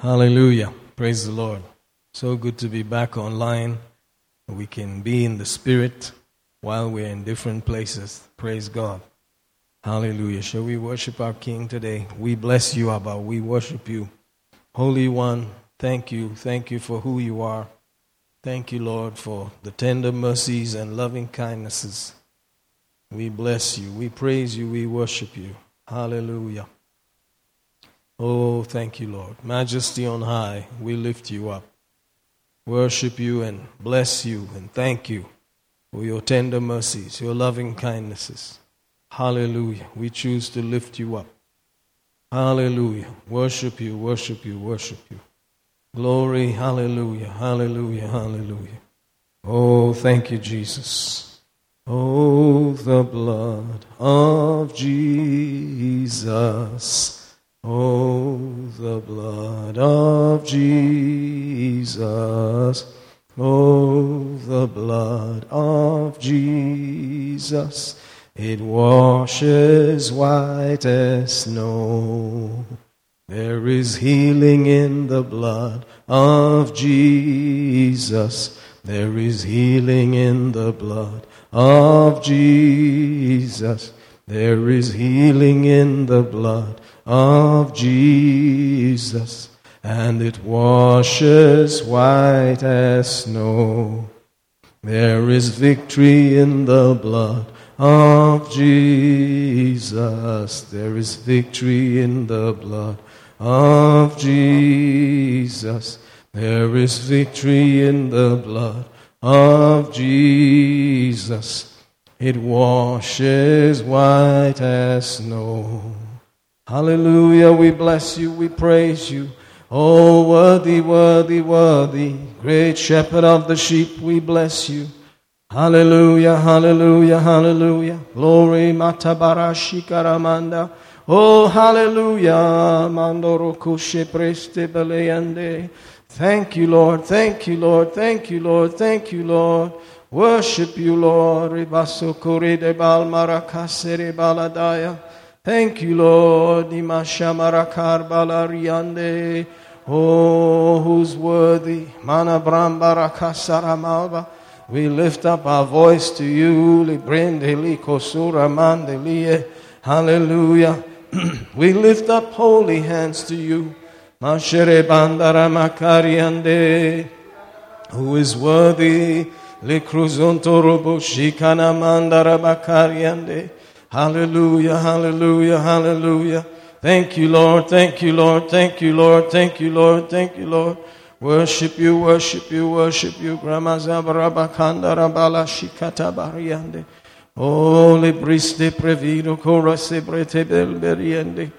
Hallelujah. Praise the Lord. So good to be back online. We can be in the Spirit while we're in different places. Praise God. Hallelujah. Shall we worship our King today? We bless you, Abba. We worship you. Holy One, thank you. Thank you for who you are. Thank you, Lord, for the tender mercies and loving kindnesses. We bless you. We praise you. We worship you. Hallelujah. Oh, thank you, Lord. Majesty on high, we lift you up. Worship you and bless you and thank you for your tender mercies, your loving kindnesses. Hallelujah. We choose to lift you up. Hallelujah. Worship you, worship you, worship you. Glory, hallelujah, hallelujah, hallelujah. Oh, thank you, Jesus. Oh, the blood of Jesus Oh, the blood of Jesus. Oh, the blood of Jesus. It washes white as snow. There is healing in the blood of Jesus. There is healing in the blood of Jesus. There is healing in the blood of Jesus, and it washes white as snow. There is victory in the blood of Jesus. There is victory in the blood of Jesus. There is victory in the blood of Jesus. It washes white as snow. Hallelujah. We bless you. We praise you. Oh, worthy, worthy, worthy. Great shepherd of the sheep, we bless you. Hallelujah, hallelujah, hallelujah. Glory, matabarashi karamanda. Oh, hallelujah. Mandorokushe preste beleyande. Thank you, Lord. Thank you, Lord. Thank you, Lord. Thank you, Lord. Worship you, Lord. Ribaso de bal marakasere baladaya. Thank you, Lord. Imashamara balariande. Oh, who's worthy? Mana malba. We lift up our voice to you. Librendeli kosura mandelie. Hallelujah. we lift up holy hands to you. Mashere. Who is worthy? Likruzonto robo shikana mandara bakariande. Hallelujah, hallelujah, hallelujah. Thank you, Lord. Thank you, Lord. Thank you, Lord. Thank you, Lord. Thank you, Lord. Worship you, worship you, worship you. Gramazabarabakanda rabala shikata bariande. Oh, le libriste prevido corase brete belberiende.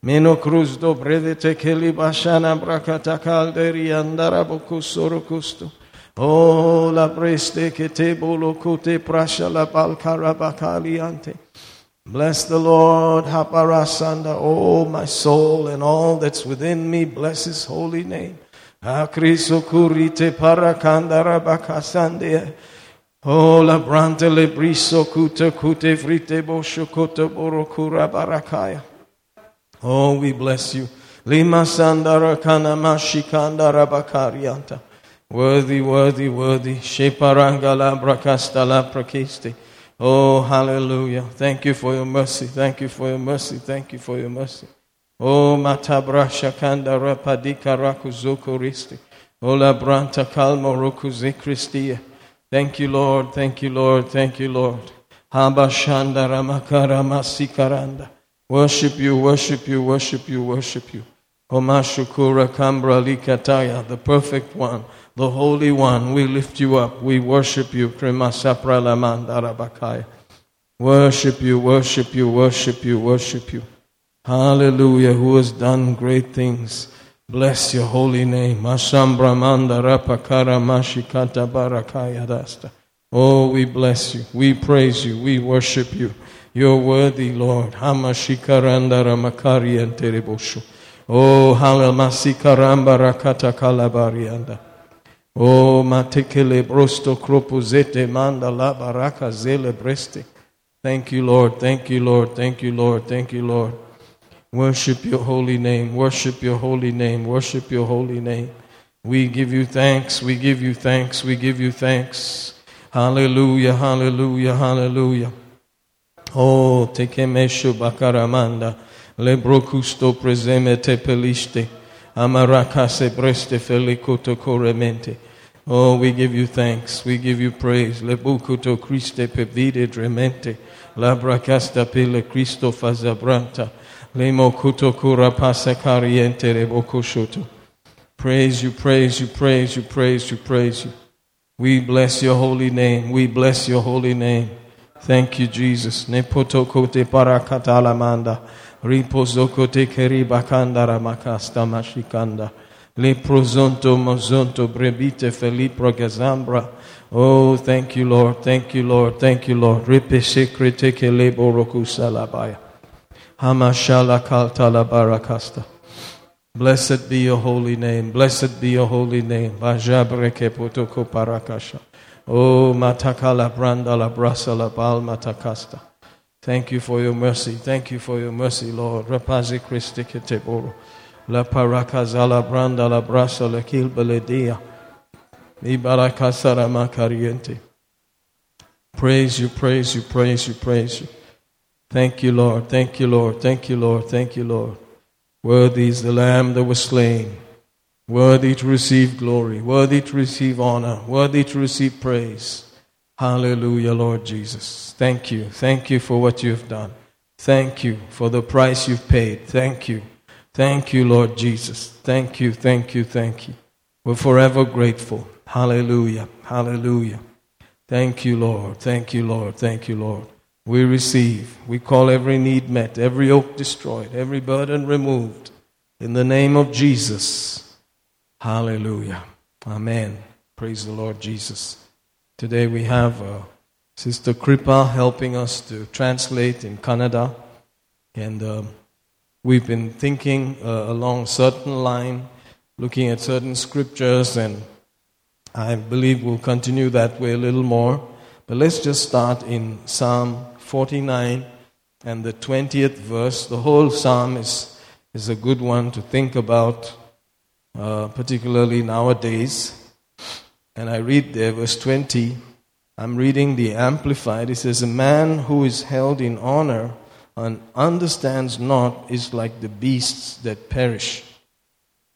Meno cruz do brevete che li bashana bracata calderi andara bocusoro. Oh, la preste che te bolo cote prasha la balcarabacaliante. Bless the Lord, Haparasanda, oh my soul and all that's within me, bless his holy name. Akriso kurite parakanda rabakasande. Oh la brante le briso kute kute frite bosho kote borokura barakaya. Oh, we bless you. Lima sandara kana mashikanda rabakarianta. Worthy, worthy, worthy. Sheparanga la brakasta prakiste. Oh, hallelujah. Thank you for your mercy. Thank you for your mercy. Thank you for your mercy. Oh, matabrasha kanda rapadika rakuzokoristi. Oh, la branta kalmo rokuzikristia. Thank you, Lord. Thank you, Lord. Thank you, Lord. Habashanda ramakara masikaranda. Worship you, worship you, worship you, worship you. Omashukura kambra likataya, the perfect one the Holy One. We lift you up. We worship you. Worship you, worship you, worship you, worship you. Hallelujah. Who has done great things. Bless your holy name. Mashambramanda rapakara mashikata barakaya dasta. Oh, we bless you. We praise you. We worship you. You're worthy, Lord. Hamashikaranda ramakari and. Oh, halamasikaramba rakata kalabarianda. Oh, matekele brosto kropuzete manda la baraka zele breste. Thank you, Lord. Thank you, Lord. Thank you, Lord. Thank you, Lord. Worship your holy name. Worship your holy name. Worship your holy name. We give you thanks. We give you thanks. We give you thanks. Hallelujah. Hallelujah. Hallelujah. Oh, tekemesho bakaramanda. Lebrocusto preseme te peliste. Amarakase breste felicoto coremente. Oh, we give you thanks. We give you praise. Lebucuto Christe pevide dremente. Labracasta pele Cristo fazabranta. Lemo kuto kura pasa cariente rebokoshoto. Praise you, praise you, praise you, praise you, praise you. We bless your holy name. We bless your holy name. Thank you, Jesus. Nepoto kote parakatala manda. Riposoko te keribakanda ramakasta mashikanda. Leprozonto mozonto brebite felipro gazambra. Oh, thank you, Lord. Thank you, Lord. Thank you, Lord. Ripeshekre teke lebo roku salabaya. Hamashala kaltala barakasta. Blessed be your holy name. Blessed be your holy name. Vajabreke potoko parakasha. Oh, matakala branda la brasa la bal matakasta. Thank you for your mercy. Thank you for your mercy, Lord. Rapazi Christi keteboro. La parakazala branda la brasa la kilbeledia. Ibarakasara makariente. Praise you, praise you, praise you, praise you. Thank you, Lord. Thank you, Lord. Thank you, Lord. Thank you, Lord. Worthy is the Lamb that was slain. Worthy to receive glory. Worthy to receive honor. Worthy to receive praise. Hallelujah, Lord Jesus. Thank you. Thank you for what you've done. Thank you for the price you've paid. Thank you. Thank you, Lord Jesus. Thank you, thank you, thank you. We're forever grateful. Hallelujah. Hallelujah. Thank you, Lord. Thank you, Lord. Thank you, Lord we receive. We call every need met, every yoke destroyed, every burden removed. In the name of Jesus. Hallelujah. Amen. Praise the Lord Jesus. Today we have uh, Sister Kripa helping us to translate in Kannada. And uh, we've been thinking uh, along certain line, looking at certain scriptures, and I believe we'll continue that way a little more. But let's just start in Psalm 49 and the 20th verse. The whole psalm is, is a good one to think about, uh, particularly nowadays. And I read there, verse 20. I'm reading the Amplified. It says, A man who is held in honor and understands not is like the beasts that perish.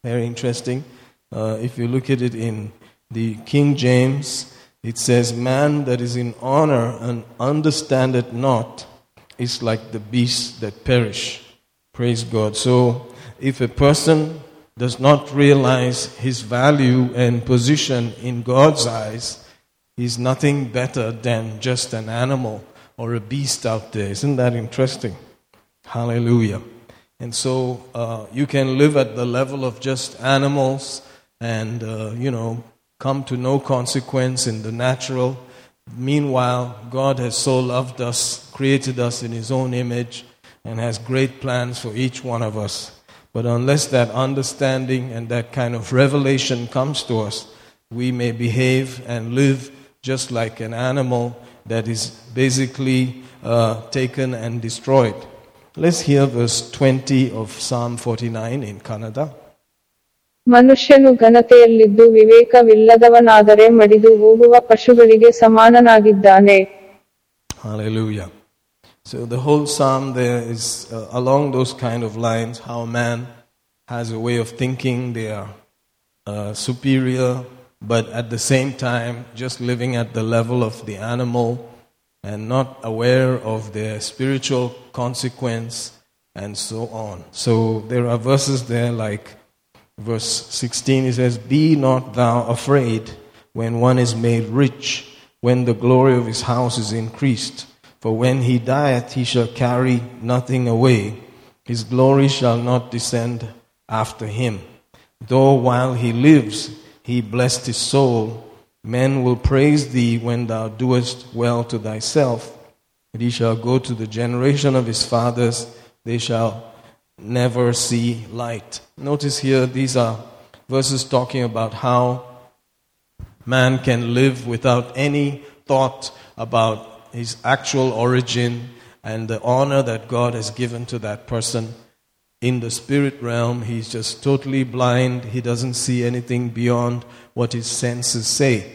Very interesting. Uh, if you look at it in the King James, it says, Man that is in honor and understandeth not is like the beasts that perish. Praise God. So, if a person does not realize his value and position in God's eyes, he's nothing better than just an animal or a beast out there. Isn't that interesting? Hallelujah. And so uh, you can live at the level of just animals and, uh, you know, come to no consequence in the natural. Meanwhile, God has so loved us, created us in His own image, and has great plans for each one of us. But unless that understanding and that kind of revelation comes to us, we may behave and live just like an animal that is basically uh, taken and destroyed. Let's hear verse 20 of Psalm 49 in Kannada. ಮನುಷ್ಯನು ಘನತೆಯಲ್ಲಿದ್ದು ವಿವೇಕವಿಲ್ಲದವನಾದರೆ ಮಡಿದು ಹೋಗುವ ಪಶುಗಳಿಗೆ ಸಮಾನನಾಗಿದ್ದಾನೆ Hallelujah. So the whole psalm there is uh, along those kind of lines how man has a way of thinking they are uh, superior, but at the same time just living at the level of the animal and not aware of their spiritual consequence and so on. So there are verses there like verse 16, it says, Be not thou afraid when one is made rich, when the glory of his house is increased. For when he dieth, he shall carry nothing away. His glory shall not descend after him. Though while he lives, he blessed his soul, men will praise thee when thou doest well to thyself. And he shall go to the generation of his fathers, they shall never see light. Notice here, these are verses talking about how man can live without any thought about his actual origin and the honor that God has given to that person. In the spirit realm, he's just totally blind. He doesn't see anything beyond what his senses say.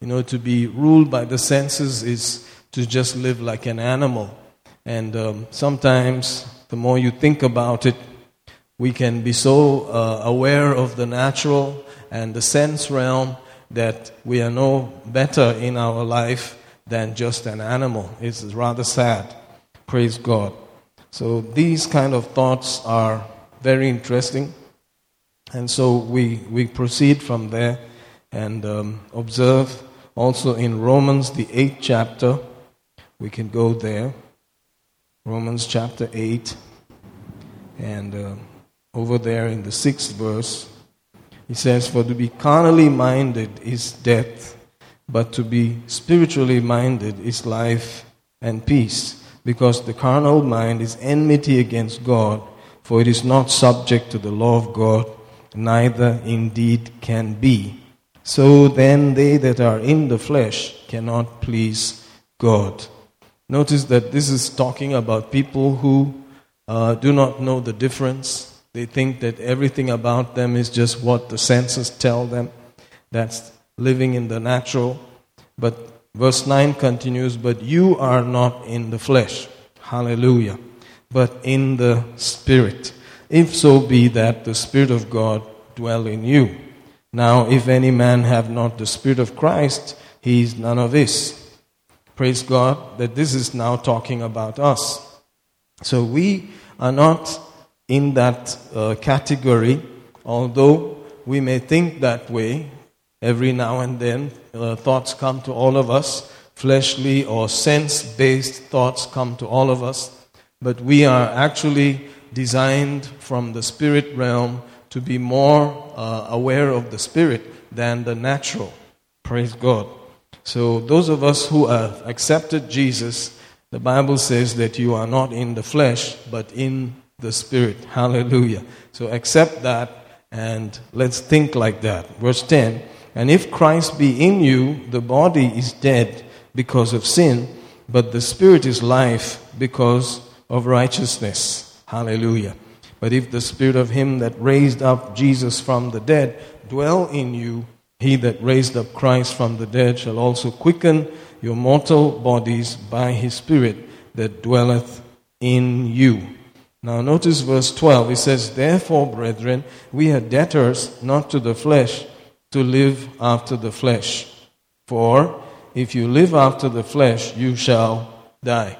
You know, to be ruled by the senses is to just live like an animal. And um, sometimes, the more you think about it, we can be so uh, aware of the natural and the sense realm that we are no better in our life than just an animal. It's rather sad. Praise God. So these kind of thoughts are very interesting. And so we, we proceed from there and um, observe also in Romans, the eighth chapter. We can go there. Romans chapter 8. And uh, over there in the sixth verse, he says, For to be carnally minded is death, but to be spiritually minded is life and peace, because the carnal mind is enmity against God, for it is not subject to the law of God, neither indeed can be. So then they that are in the flesh cannot please God. Notice that this is talking about people who uh, do not know the difference they think that everything about them is just what the senses tell them. That's living in the natural. But verse 9 continues, But you are not in the flesh. Hallelujah. But in the Spirit. If so be that the Spirit of God dwell in you. Now, if any man have not the Spirit of Christ, he is none of his. Praise God that this is now talking about us. So we are not in that uh, category, although we may think that way every now and then. Uh, thoughts come to all of us, fleshly or sense based thoughts come to all of us, but we are actually designed from the spirit realm to be more uh, aware of the spirit than the natural. Praise God. So, those of us who have accepted Jesus, the Bible says that you are not in the flesh, but in the Spirit. Hallelujah. So accept that and let's think like that. Verse 10 And if Christ be in you, the body is dead because of sin, but the Spirit is life because of righteousness. Hallelujah. But if the Spirit of Him that raised up Jesus from the dead dwell in you, he that raised up Christ from the dead shall also quicken your mortal bodies by his Spirit that dwelleth in you. Now, notice verse 12. It says, Therefore, brethren, we are debtors not to the flesh to live after the flesh. For if you live after the flesh, you shall die.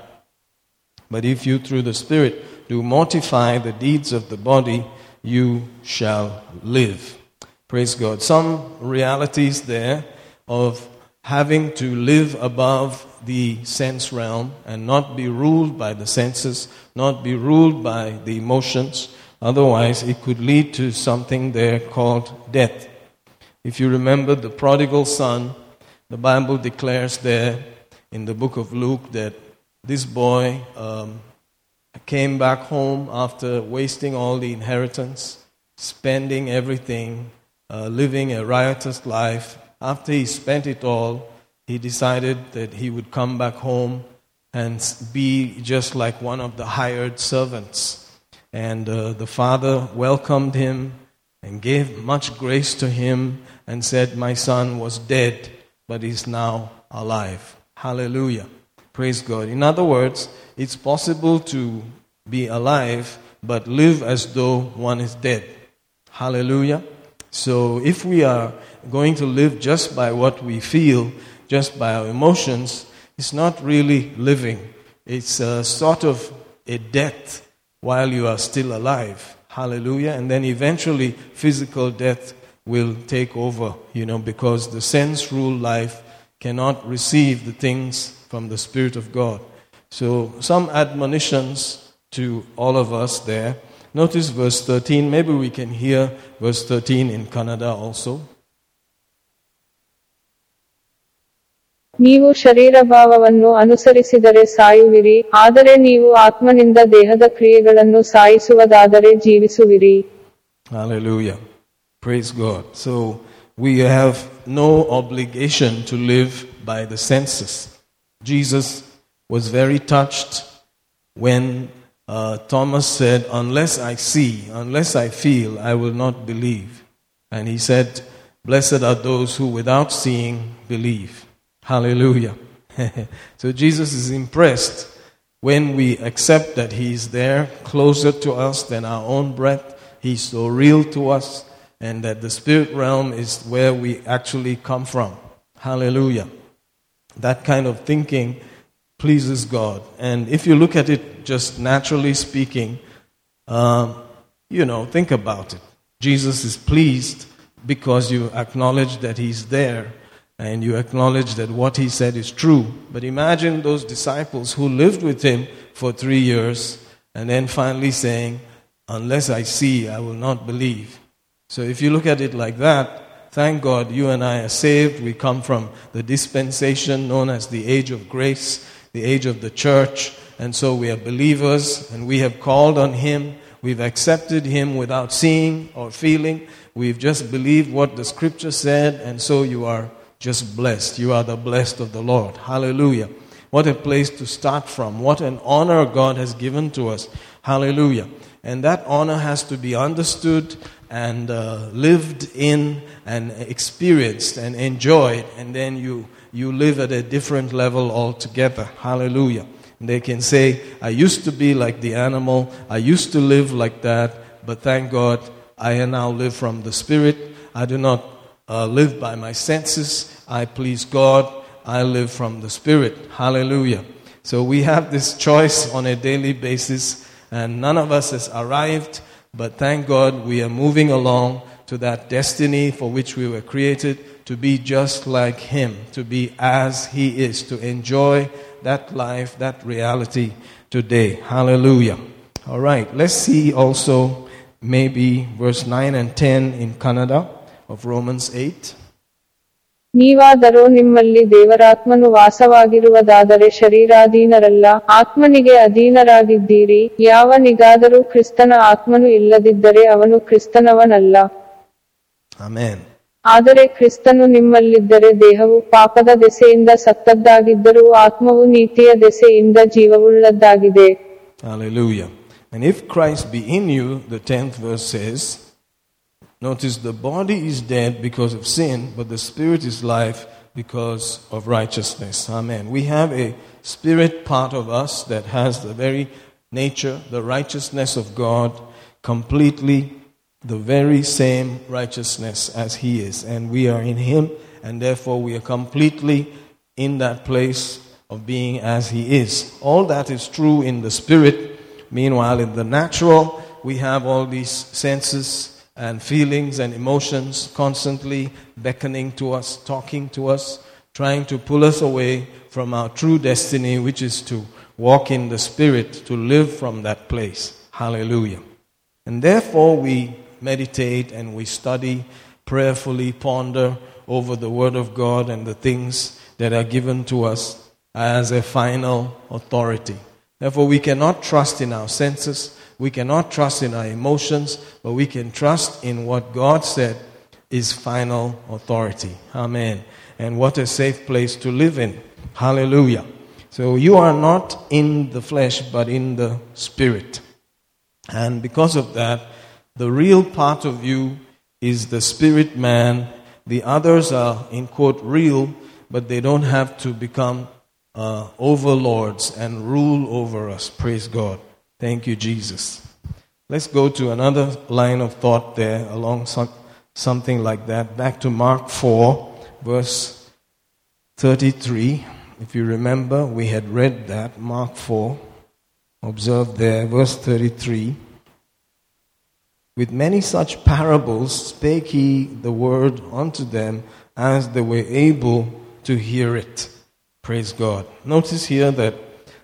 But if you through the Spirit do mortify the deeds of the body, you shall live. Praise God. Some realities there of having to live above the sense realm and not be ruled by the senses, not be ruled by the emotions. Otherwise, it could lead to something there called death. If you remember the prodigal son, the Bible declares there in the book of Luke that this boy um, came back home after wasting all the inheritance, spending everything, uh, living a riotous life. After he spent it all, he decided that he would come back home and be just like one of the hired servants. And uh, the father welcomed him and gave much grace to him and said, My son was dead, but is now alive. Hallelujah. Praise God. In other words, it's possible to be alive but live as though one is dead. Hallelujah. So if we are going to live just by what we feel, just by our emotions, it's not really living. It's a sort of a death while you are still alive. Hallelujah. And then eventually physical death will take over, you know, because the sense ruled life cannot receive the things from the Spirit of God. So, some admonitions to all of us there. Notice verse 13. Maybe we can hear verse 13 in Kannada also. ನೀವು ಶರೀರಭಾವವನ್ನು ಅನುಸರಿಸಿದರೆ ಸಾಯುವಿರಿ ಆದರೆ ನೀವು ಆತ್ಮನಿಂದ ದೇಹದ ಕ್ರಿಯೆಗಳನ್ನು ಸಾಯಿಸುವುದಾದರೆ ಜೀವಿಸುವಿರಿ Hallelujah. Praise God. So we have no obligation to live by the senses. Jesus was very touched when uh, Thomas said, Unless I see, unless I feel, I will not believe. And he said, Blessed are those who without seeing believe. Hallelujah. so Jesus is impressed when we accept that He's there, closer to us than our own breath. He's so real to us, and that the spirit realm is where we actually come from. Hallelujah. That kind of thinking pleases God. And if you look at it just naturally speaking, um, you know, think about it. Jesus is pleased because you acknowledge that He's there and you acknowledge that what He said is true. But imagine those disciples who lived with Him for three years and then finally saying, Unless I see, I will not believe. So if you look at it like that, thank God you and I are saved. We come from the dispensation known as the age of grace, the age of the church. And so we are believers and we have called on Him. We've accepted Him without seeing or feeling. We've just believed what the scripture said, and so you are just blessed. You are the blessed of the Lord. Hallelujah. What a place to start from. What an honor God has given to us. Hallelujah. And that honor has to be understood and uh, lived in and experienced and enjoyed. And then you, you live at a different level altogether. Hallelujah. And they can say, I used to be like the animal, I used to live like that, but thank God I now live from the Spirit. I do not uh, live by my senses. I please God. I live from the Spirit. Hallelujah. So we have this choice on a daily basis, and none of us has arrived, but thank God we are moving along to that destiny for which we were created to be just like Him, to be as He is, to enjoy that life, that reality today. Hallelujah. All right, let's see also maybe verse 9 and 10 in Kannada of Romans 8. ನೀವಾದರೋ ನಿಮ್ಮಲ್ಲಿ ದೇವರಾತ್ಮನು ವಾಸವಾಗಿರುವುದಾದರೆ ಶರೀರಾಧೀನರಲ್ಲ ಆತ್ಮನಿಗೆ ಅಧೀನರಾಗಿದ್ದೀರಿ ಯಾವನಿಗಾದರೂ ಕ್ರಿಸ್ತನ ಆತ್ಮನು ಇಲ್ಲದಿದ್ದರೆ ಅವನು ಕ್ರಿಸ್ತನವನಲ್ಲ. ಆದರೆ ಕ್ರಿಸ್ತನು ನಿಮ್ಮಲ್ಲಿದ್ದರೆ ದೇಹವು ಪಾಪದ ದೆಸೆಯಿಂದ ಸತ್ತದ್ದಾಗಿದ್ದರೂ ಆತ್ಮವು ನೀತಿಯ ದೆಸೆಯಿಂದ ಜೀವವುಳ್ಳದ್ದಾಗಿದೆ Hallelujah. And if Christ be in you, the 10th verse says, notice the body is dead because of sin, but the spirit is life because of righteousness. Amen. We have a spirit part of us that has the very nature, the righteousness of God, completely the very same righteousness as He is. And we are in Him, and therefore we are completely in that place of being as He is. All that is true in the spirit. Meanwhile, in the natural, we have all these senses and feelings and emotions constantly beckoning to us, talking to us, trying to pull us away from our true destiny, which is to walk in the Spirit, to live from that place. Hallelujah. And therefore, we meditate and we study, prayerfully ponder over the Word of God and the things that are given to us as a final authority. Therefore, we cannot trust in our senses, we cannot trust in our emotions, but we can trust in what God said is final authority. Amen. And what a safe place to live in. Hallelujah. So you are not in the flesh, but in the spirit. And because of that, the real part of you is the spirit man. The others are, in quote, real, but they don't have to become uh, overlords and rule over us. Praise God. Thank you, Jesus. Let's go to another line of thought there along some, something like that. Back to Mark 4, verse 33. If you remember, we had read that, Mark 4. Observe there, verse 33. With many such parables spake he the word unto them as they were able to hear it. Praise God. Notice here that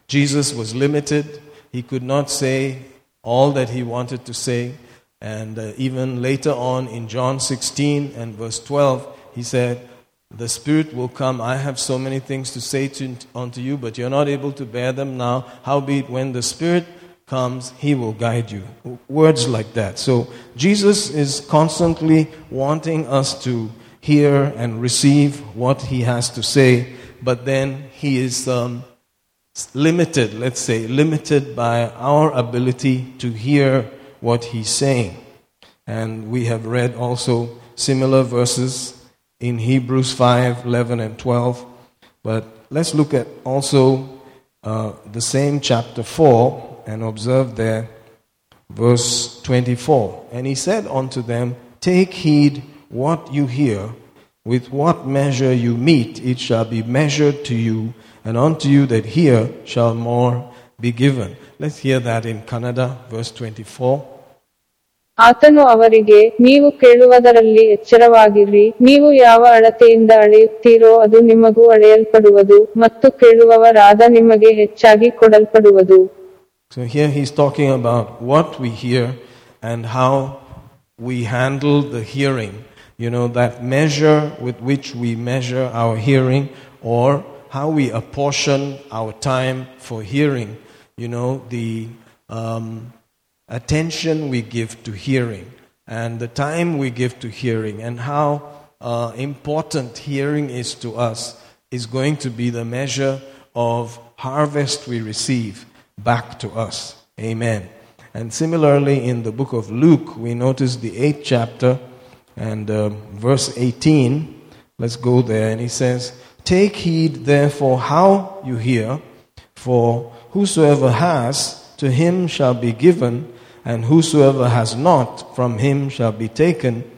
Jesus was limited. He could not say all that he wanted to say. And uh, even later on in John 16 and verse 12, he said, The Spirit will come. I have so many things to say to, unto you, but you're not able to bear them now. Howbeit, when the Spirit comes, he will guide you. Words like that. So Jesus is constantly wanting us to hear and receive what he has to say, but then he is um, limited, let's say, limited by our ability to hear what he's saying. And we have read also similar verses in Hebrews 5 11 and 12. But let's look at also uh, the same chapter 4 and observe there verse 24. And he said unto them, Take heed what you hear, with what measure you meet, it shall be measured to you, and unto you that hear shall more be given. Let's hear that in Kannada, verse 24. ಆತನು ಅವರಿಗೆ ನೀವು ಕೇಳುವುದರಲ್ಲಿ ಎಚ್ಚರವಾಗಿರ್ರಿ ನೀವು ಯಾವ ಅಳತೆಯಿಂದ ಅಳೆಯುತ್ತೀರೋ ಅದು ನಿಮಗೂ ಅಳೆಯಲ್ಪಡುವುದು ಮತ್ತು ಕೇಳುವವರಾದ ನಿಮಗೆ ಹೆಚ್ಚಾಗಿ ಕೊಡಲ್ಪಡುವುದು So here he's talking about what we hear and how we handle the hearing. You know, that measure with which we measure our hearing or how we apportion our time for hearing. You know, the um, attention we give to hearing and the time we give to hearing and how uh, important hearing is to us is going to be the measure of harvest we receive back to us. Amen. And similarly, in the book of Luke, we notice the eighth chapter and uh, verse 18. Let's go there. And he says, Take heed therefore how you hear, for whosoever has, to him shall be given, and whosoever has not, from him shall be taken,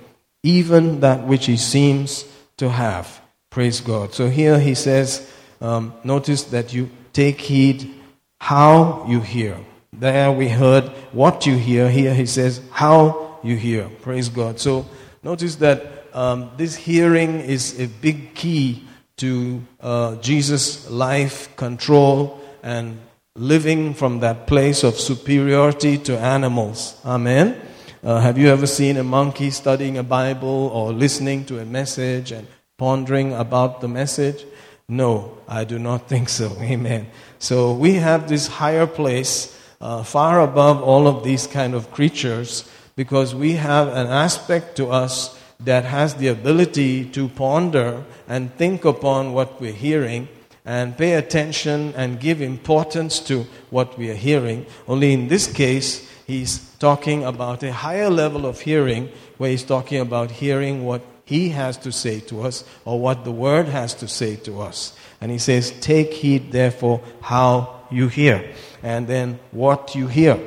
even that which he seems to have. Praise God. So here he says, um, notice that you take heed how you hear. There we heard what you hear. Here he says, how you hear. Praise God. So notice that um, this hearing is a big key to uh, Jesus' life control and living from that place of superiority to animals. Amen. Uh, have you ever seen a monkey studying a Bible or listening to a message and pondering about the message? No, I do not think so. Amen. So we have this higher place uh, far above all of these kind of creatures because we have an aspect to us that has the ability to ponder and think upon what we're hearing and pay attention and give importance to what we are hearing. Only in this case, he's talking about a higher level of hearing where he's talking about hearing what he has to say to us or what the word has to say to us. And he says, Take heed, therefore, how you hear, and then what you hear.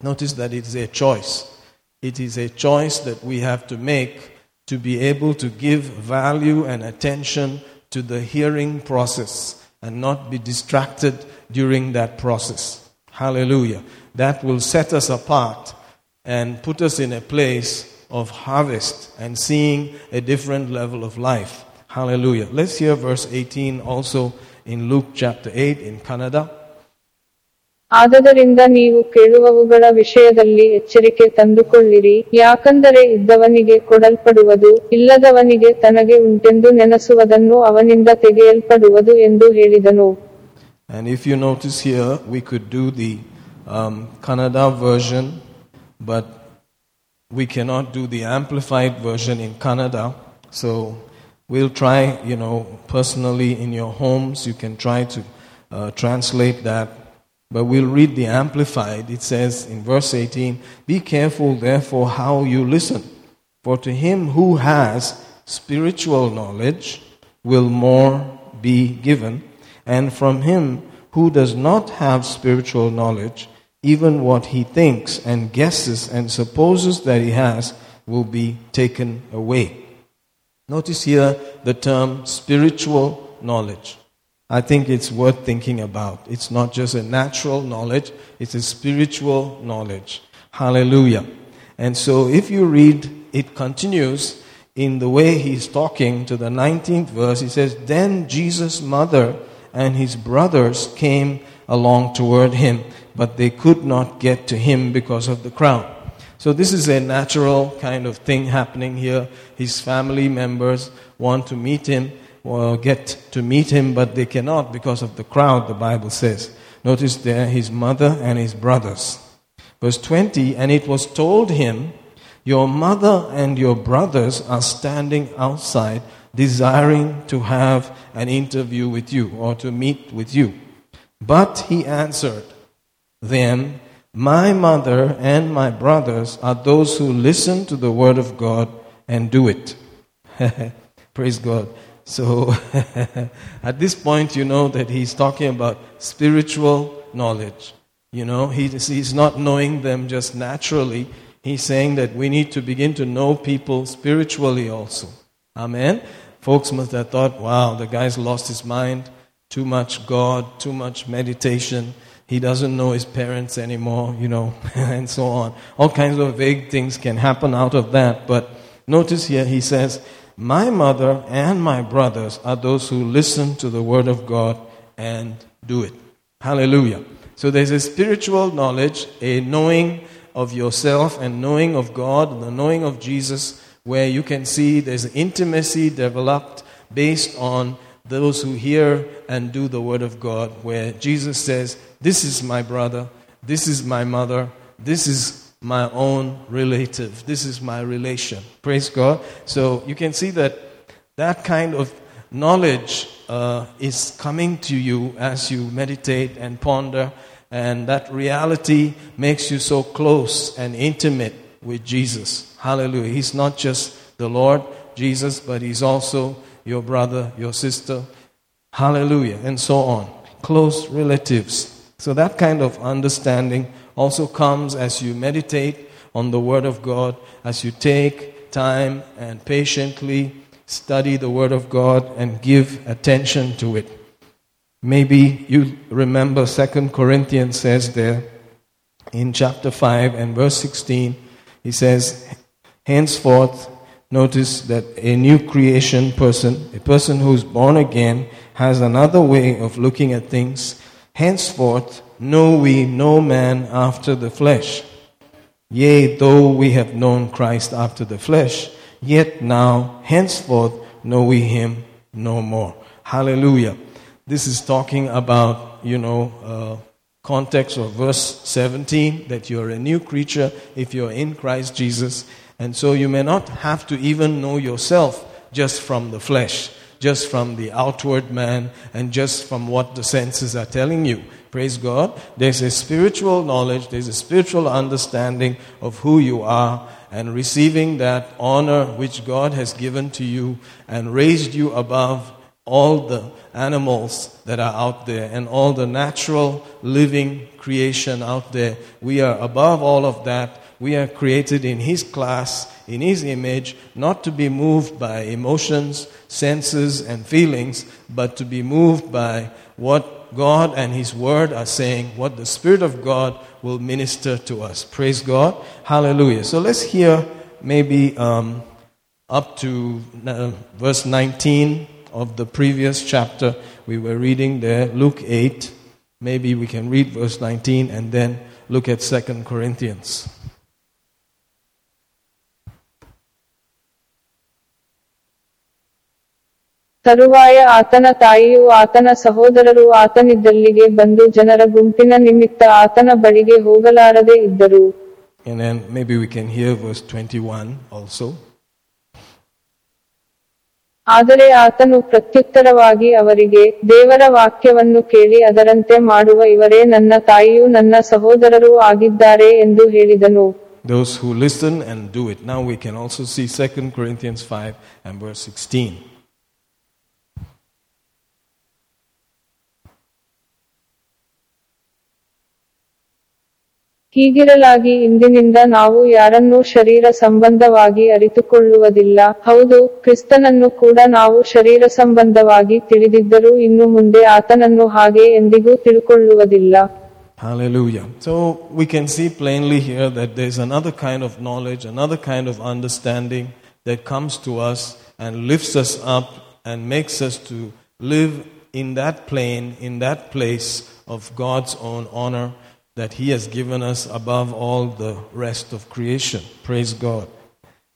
Notice that it is a choice. It is a choice that we have to make to be able to give value and attention to the hearing process and not be distracted during that process. Hallelujah. That will set us apart and put us in a place of harvest and seeing a different level of life. Hallelujah. Let's hear verse 18 also in Luke chapter 8 in Kannada. ಆದದರಿಂದ ನೀವು ಕೇಳುವವುಗಳ ವಿಷಯದಲ್ಲಿ ಎಚ್ಚರಿಕೆ ತಂದುಕೊಳ್ಳಿರಿ ಯಾಕಂದರೆ ಇದ್ದವನಿಗೆ ಕೊಡಲ್ಪಡುವುದು ಇಲ್ಲದವನಿಗೆ ತನಗೆ ಉಂಟೆಂದು ನೆನಸುವುದನ್ನು ಅವನಿಂದ ತೆಗೆಯಲ್ಪಡುವುದು ಎಂದು ಹೇಳಿದನು And if you notice here, we could do the um, Kannada version, but we cannot do the amplified version in Kannada. So we'll try, you know, personally in your homes, you can try to uh, translate that. But we'll read the amplified. It says in verse 18, Be careful therefore how you listen, for to him who has spiritual knowledge will more be given, and from him who does not have spiritual knowledge, even what he thinks and guesses and supposes that he has will be taken away. Notice here the term spiritual knowledge. I think it's worth thinking about. It's not just a natural knowledge, it's a spiritual knowledge. Hallelujah. And so if you read, it continues in the way he's talking to the 19th verse. He says, Then Jesus' mother and his brothers came along toward him, but they could not get to him because of the crowd. So this is a natural kind of thing happening here. His family members want to meet him or get to meet him, but they cannot because of the crowd, the Bible says. Notice there his mother and his brothers. Verse 20, and it was told him, Your mother and your brothers are standing outside, desiring to have an interview with you or to meet with you. But he answered them, My mother and my brothers are those who listen to the word of God and do it. Praise God. So at this point, you know that he's talking about spiritual knowledge. You know, he, he's not knowing them just naturally. He's saying that we need to begin to know people spiritually also. Amen. Folks must have thought, wow, the guy's lost his mind. Too much God, too much meditation. He doesn't know his parents anymore, you know, and so on. All kinds of vague things can happen out of that. But notice here he says, My mother and my brothers are those who listen to the word of God and do it. Hallelujah. So there's a spiritual knowledge, a knowing of yourself and knowing of God, and the knowing of Jesus, where you can see there's intimacy developed based on those who hear and do the Word of God, where Jesus says, This is my brother, this is my mother, this is my own relative, this is my relation. Praise God. So you can see that that kind of knowledge uh, is coming to you as you meditate and ponder, and that reality makes you so close and intimate with Jesus. Hallelujah. He's not just the Lord Jesus, but He's also your brother, your sister. Hallelujah. And so on. Close relatives. So that kind of understanding also comes as you meditate on the Word of God, as you take time and patiently study the Word of God and give attention to it. Maybe you remember 2 Corinthians says there in chapter 5 and verse 16, he says, Henceforth, notice that a new creation person, a person who's born again, has another way of looking at things. Henceforth, know we no man after the flesh. Yea, though we have known Christ after the flesh, Yet now, henceforth, know we him no more. Hallelujah. This is talking about, you know, uh, context of verse 17 that you're a new creature if you're in Christ Jesus. And so you may not have to even know yourself just from the flesh, just from the outward man, and just from what the senses are telling you. Praise God. There's a spiritual knowledge, there's a spiritual understanding of who you are, and receiving that honor which God has given to you and raised you above all the animals that are out there and all the natural living creation out there. We are above all of that. We are created in His class, in His image, not to be moved by emotions, senses, and feelings, but to be moved by what God and His Word are saying, what the Spirit of God will minister to us. Praise God. Hallelujah. So let's hear maybe um, up to uh, verse 19 of the previous chapter. We were reading there, Luke 8. Maybe we can read verse 19 and then look at Second Corinthians. ತರುವಾಯ ಆತನ ತಾಯಿಯು ಆತನ ಸಹೋದರರು ಆತನಿದ್ದಲ್ಲಿಗೆ ಬಂದು ಜನರ ಗುಂಪಿನ ನಿಮಿತ್ತ ಆತನ ಬಳಿಗೆ ಹೋಗಲಾರದೆ ಇದ್ದರು And then maybe we can hear verse 21 also. ಆದರೆ ಆತನು ಪ್ರತ್ಯುತ್ತರವಾಗಿ ಅವರಿಗೆ ದೇವರ ವಾಕ್ಯವನ್ನು ಕೇಳಿ ಅದರಂತೆ ಮಾಡುವ ಇವರೇ ನನ್ನ ತಾಯಿಯೂ ನನ್ನ ಸಹೋದರರೂ ಆಗಿದ್ದಾರೆ ಎಂದು ಹೇಳಿದನು Those who listen and do it. Now we can also see 2 Corinthians 5 and verse 16. ಹೀಗಿರಲಾಗಿ ಇಂದಿನಿಂದ ನಾವು ಯಾರನ್ನೂ ಶರೀರ ಸಂಬಂಧವಾಗಿ ಅರಿತುಕೊಳ್ಳುವುದಿಲ್ಲ ಹೌದು ಕ್ರಿಸ್ತನನ್ನು ಕೂಡ ನಾವು ಶರೀರ ಸಂಬಂಧವಾಗಿ ತಿಳಿದಿದ್ದರೂ ಇನ್ನು ಮುಂದೆ ಆತನನ್ನು ಹಾಗೆ ಎಂದಿಗೂ ತಿಳುಕೊಳ್ಳುವುದಿಲ್ಲ Hallelujah. So we can see plainly here that there's another kind of knowledge, another kind of understanding that comes to us and lifts us up and makes us to live in that plane, in that place of God's own honor that He has given us above all the rest of creation. Praise God.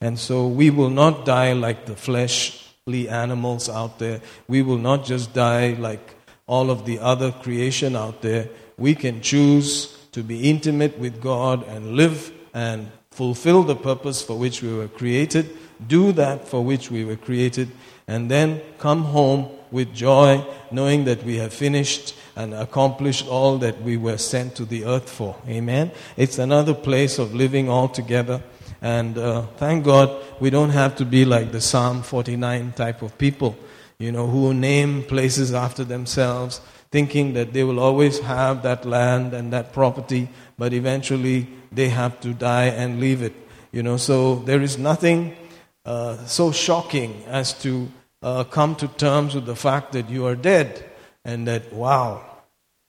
And so we will not die like the fleshly animals out there. We will not just die like all of the other creation out there. We can choose to be intimate with God and live and fulfill the purpose for which we were created, do that for which we were created, and then come home with joy, knowing that we have finished and accomplished all that we were sent to the earth for. Amen. It's another place of living all together. And uh, thank God we don't have to be like the Psalm 49 type of people, you know, who name places after themselves, thinking that they will always have that land and that property, but eventually they have to die and leave it. You know, so there is nothing uh, so shocking as to uh, come to terms with the fact that you are dead and that, wow,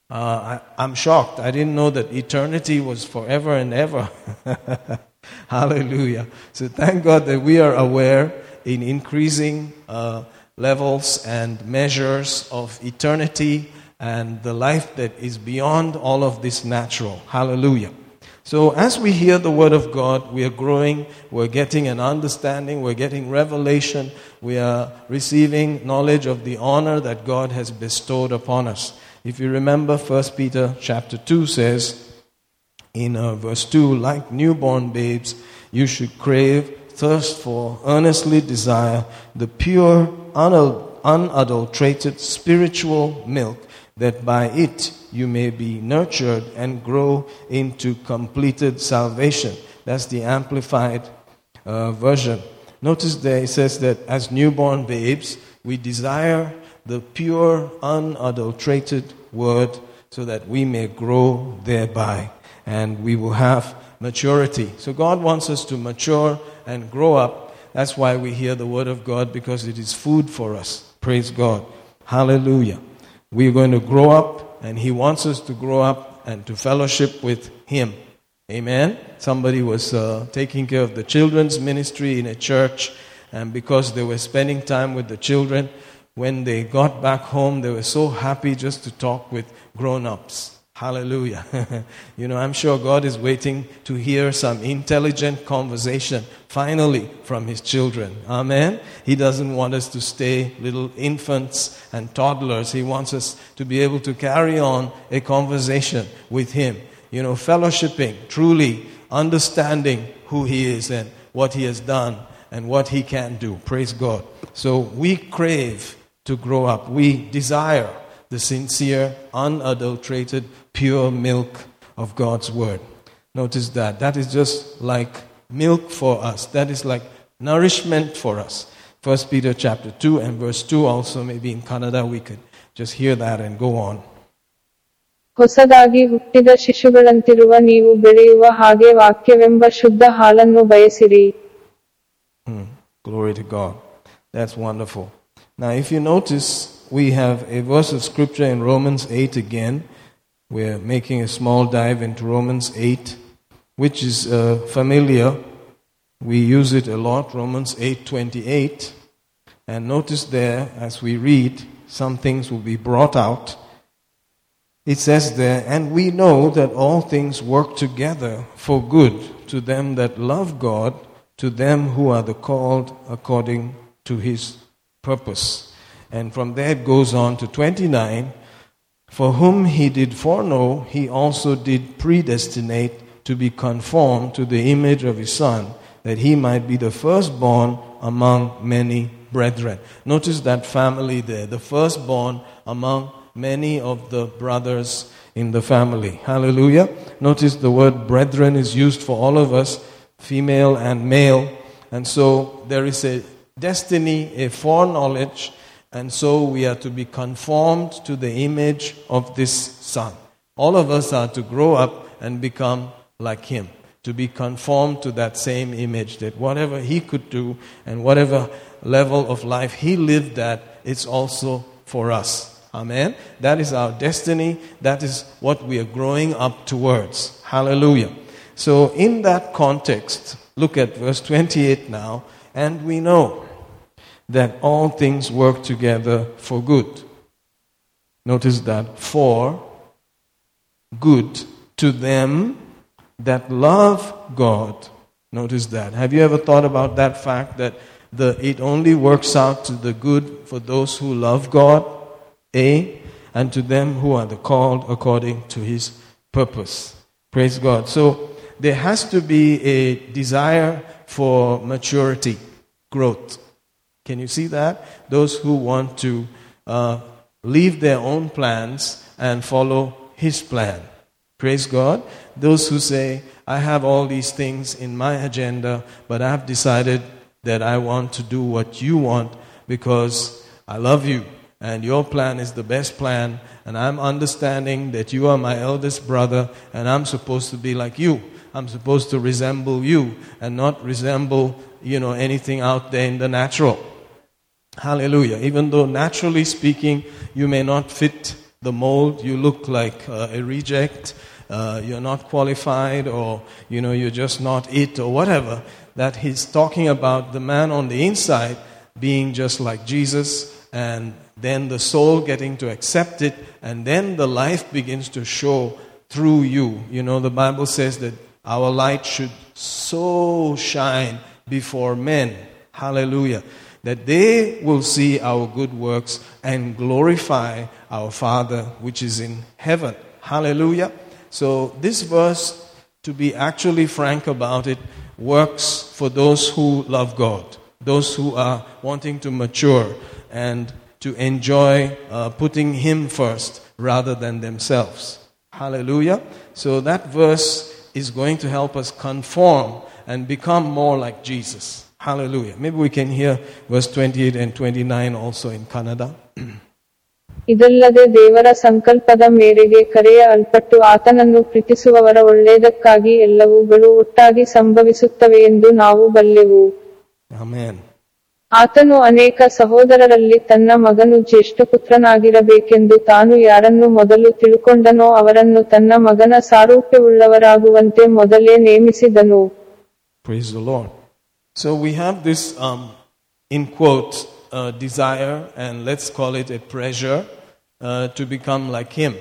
uh, I, am shocked. I didn't know that eternity was forever and ever. Hallelujah. So thank God that we are aware in increasing uh, levels and measures of eternity and the life that is beyond all of this natural. Hallelujah. So, as we hear the Word of God, we are growing, we're getting an understanding, we're getting revelation, we are receiving knowledge of the honor that God has bestowed upon us. If you remember, 1 Peter chapter 2 says in uh, verse 2 like newborn babes, you should crave, thirst for, earnestly desire the pure, unadulterated spiritual milk that by it you may be nurtured and grow into completed salvation. That's the amplified uh, version. Notice there it says that as newborn babes, we desire the pure, unadulterated word so that we may grow thereby and we will have maturity. So God wants us to mature and grow up. That's why we hear the word of God because it is food for us. Praise God. Hallelujah. We're going to grow up, and He wants us to grow up and to fellowship with Him. Amen. Somebody was uh, taking care of the children's ministry in a church, and because they were spending time with the children, when they got back home, they were so happy just to talk with grown ups. Hallelujah. you know, I'm sure God is waiting to hear some intelligent conversation finally from His children. Amen. He doesn't want us to stay little infants and toddlers. He wants us to be able to carry on a conversation with Him. You know, fellowshipping, truly understanding who He is and what He has done and what He can do. Praise God. So we crave to grow up. We desire the sincere, unadulterated, pure milk of God's Word. Notice that. That is just like milk for us. That is like nourishment for us. First Peter chapter 2 and verse 2 also, maybe in Kannada we could just hear that and go on. ಹೊಸದಾಗಿ ಹುಟ್ಟಿದ ಶಿಶುಗಳಂತಿರುವ ನೀವು ಬೆಳೆಯುವ ಹಾಗೆ ವಾಕ್ಯವೆಂಬ ಶುದ್ಧ ಹಾಲನ್ನು ಬಯಸಿರಿ hmm. Glory to God. That's wonderful. Now, if you notice, we have a verse of scripture in Romans 8 again. We're making a small dive into Romans 8 which is uh, familiar. We use it a lot, Romans 8:28. And notice there as we read, some things will be brought out. it says there, and we know that all things work together for good to them that love God, to them who are the called according to his purpose. And from there it goes on to 29. For whom he did foreknow, he also did predestinate to be conformed to the image of his son, that he might be the firstborn among many brethren. Notice that family there, the firstborn among many of the brothers in the family. Hallelujah. Notice the word brethren is used for all of us, female and male. And so there is a destiny, a foreknowledge, and so we are to be conformed to the image of this son. All of us are to grow up and become like him, to be conformed to that same image, that whatever he could do and whatever level of life he lived at, it's also for us. Amen. That is our destiny. That is what we are growing up towards. Hallelujah. So, in that context, look at verse 28 now, and we know that all things work together for good. Notice that for good to them that love God. Notice that. Have you ever thought about that fact that the, it only works out to the good for those who love God? A. And to them who are the called according to his purpose. Praise God. So there has to be a desire for maturity, growth. Can you see that? Those who want to uh, leave their own plans and follow His plan. Praise God. Those who say, I have all these things in my agenda, but I've decided that I want to do what you want because I love you and your plan is the best plan, and I'm understanding that you are my eldest brother, and I'm supposed to be like you. I'm supposed to resemble you and not resemble, you know, anything out there in the natural. Hallelujah. Even though naturally speaking, you may not fit the mold, you look like uh, a reject, uh, you're not qualified, or, you know, you're just not it, or whatever, that he's talking about the man on the inside being just like Jesus and then the soul getting to accept it, and then the life begins to show through you. You know, the Bible says that our light should so shine before men. Hallelujah. That they will see our good works and glorify our Father which is in heaven. Hallelujah. So, this verse, to be actually frank about it, works for those who love God, those who are wanting to mature and to enjoy uh, putting Him first rather than themselves. Hallelujah. So that verse is going to help us conform and become more like Jesus. Hallelujah. Maybe we can hear verse 28 and 29 also in Kannada. ಇದಲ್ಲದೆ ದೇವರ ಸಂಕಲ್ಪದ ಮೇರೆಗೆ ಕರೆಯ ಅಲ್ಪಟ್ಟು ಆತನನ್ನು ಪ್ರೀತಿಸುವವರ ಒಳ್ಳೆಯದಕ್ಕಾಗಿ ಎಲ್ಲವುಗಳು ಒಟ್ಟಾಗಿ ಸಂಭವಿಸುತ್ತವೆಯೆಂದು ನಾವು ಬಲ್ಲೆವು Amen. ಆತನು ಅನೇಕ ಸಹೋದರರಲ್ಲಿ ತನ್ನ ಮಗನು ಜ್ಯೇಷ್ಠಪುತ್ರನಾಗಿರಬೇಕೆಂದು ತಾನು ಯಾರನ್ನು ಮೊದಲು ತಿಳುಕೊಂಡನೋ ಅವರನ್ನು ತನ್ನ ಮಗನ ಸಾರೂಪ್ಯವುಳ್ಳವರಾಗುವಂತೆ ಮೊದಲೇ ನೇಮಿಸಿದನು Praise the Lord. So we have this, um, in quotes, uh, desire, and let's call it a pressure uh, to become like Him.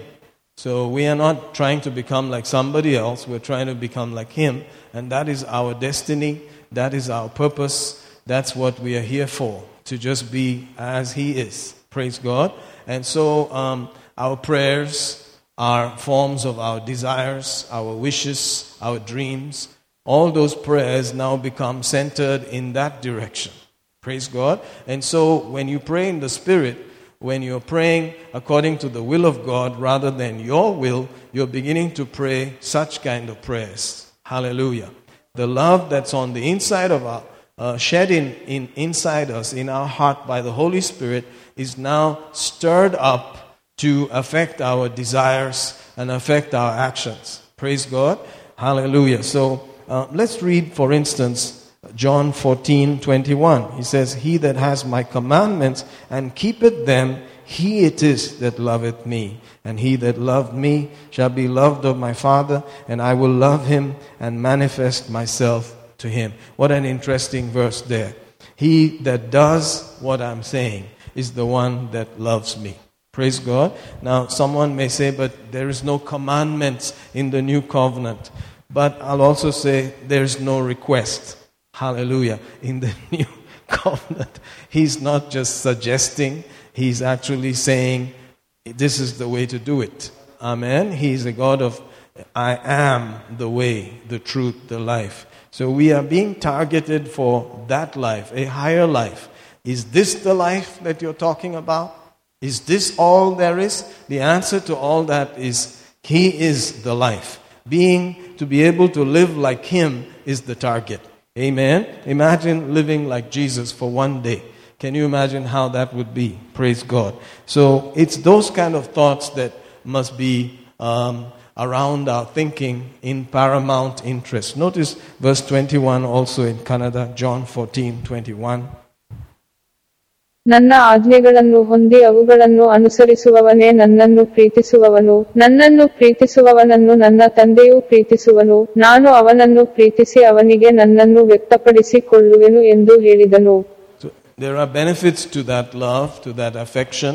So we are not trying to become like somebody else, we're trying to become like Him, and that is our destiny, that is our purpose, that's what we are here for, to just be as He is. Praise God. And so um, our prayers are forms of our desires, our wishes, our dreams. All those prayers now become centered in that direction. Praise God. And so when you pray in the Spirit, when you're praying according to the will of God rather than your will, you're beginning to pray such kind of prayers. Hallelujah. The love that's on the inside of our, uh, shed in, in inside us, in our heart by the Holy Spirit, is now stirred up to affect our desires and affect our actions. Praise God. Hallelujah. So uh, let's read, for instance, John 14, 21. He says, He that has my commandments and keepeth them, he it is that loveth me. And he that loved me shall be loved of my Father, and I will love him and manifest myself to him. What an interesting verse there. He that does what I'm saying is the one that loves me. Praise God. Now, someone may say, but there is no commandments in the new covenant. But I'll also say there's no request. Hallelujah. In the new covenant, he's not just suggesting, he's actually saying, this is the way to do it. Amen. He's a God of, I am the way, the truth, the life. So we are being targeted for that life, a higher life. Is this the life that you're talking about? Is this all there is? The answer to all that is He is the life. Being to be able to live like Him is the target. Amen. Imagine living like Jesus for one day. Can you imagine how that would be? Praise God. So it's those kind of thoughts that must be um, around our thinking in paramount interest. Notice verse 21 also in Kannada, John 14 21. ನನ್ನ ಆಜ್ಞೆಗಳನ್ನು ಹೊಂದಿ ಅವುಗಳನ್ನು ಅನುಸರಿಸುವವನೇ ನನ್ನನ್ನು ಪ್ರೀತಿಸುವವನು ನನ್ನನ್ನು ಪ್ರೀತಿಸುವವನನ್ನು ನನ್ನ ತಂದೆಯೂ ಪ್ರೀತಿಸುವನು ನಾನು ಅವನನ್ನು ಪ್ರೀತಿಸಿ ಅವನಿಗೆ ನನ್ನನ್ನು ವ್ಯಕ್ತಪಡಿಸಿಕೊಳ್ಳುವೆನು ಎಂದು ಹೇಳಿದನು There are benefits to that love, to that affection.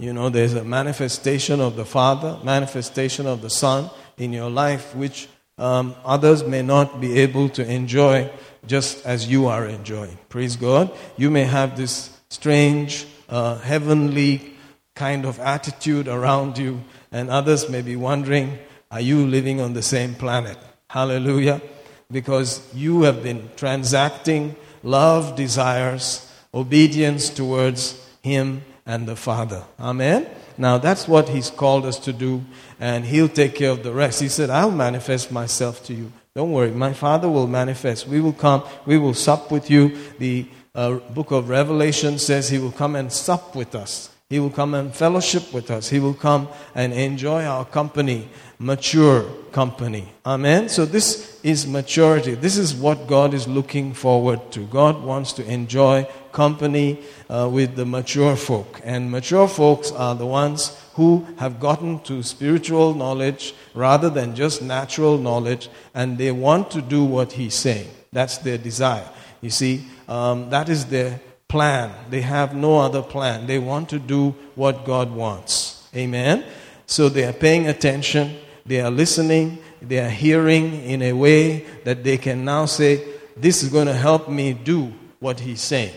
You know, there's a manifestation of the Father, manifestation of the Son in your life, which um, others may not be able to enjoy just as you are enjoying. Praise God. You may have this strange, uh, heavenly kind of attitude around you, and others may be wondering, are you living on the same planet? Hallelujah. Because you have been transacting love, desires, obedience towards Him, and the Father. Amen? Now that's what He's called us to do, and He'll take care of the rest. He said, I'll manifest myself to you. Don't worry, my Father will manifest. We will come, we will sup with you. The uh, book of Revelation says He will come and sup with us. He will come and fellowship with us. He will come and enjoy our company, mature company. Amen. So, this is maturity. This is what God is looking forward to. God wants to enjoy company uh, with the mature folk. And mature folks are the ones who have gotten to spiritual knowledge rather than just natural knowledge, and they want to do what He's saying. That's their desire. You see, um, that is their plan. They have no other plan. They want to do what God wants. Amen. So they are paying attention, they are listening, they are hearing in a way that they can now say, This is going to help me do what He's saying.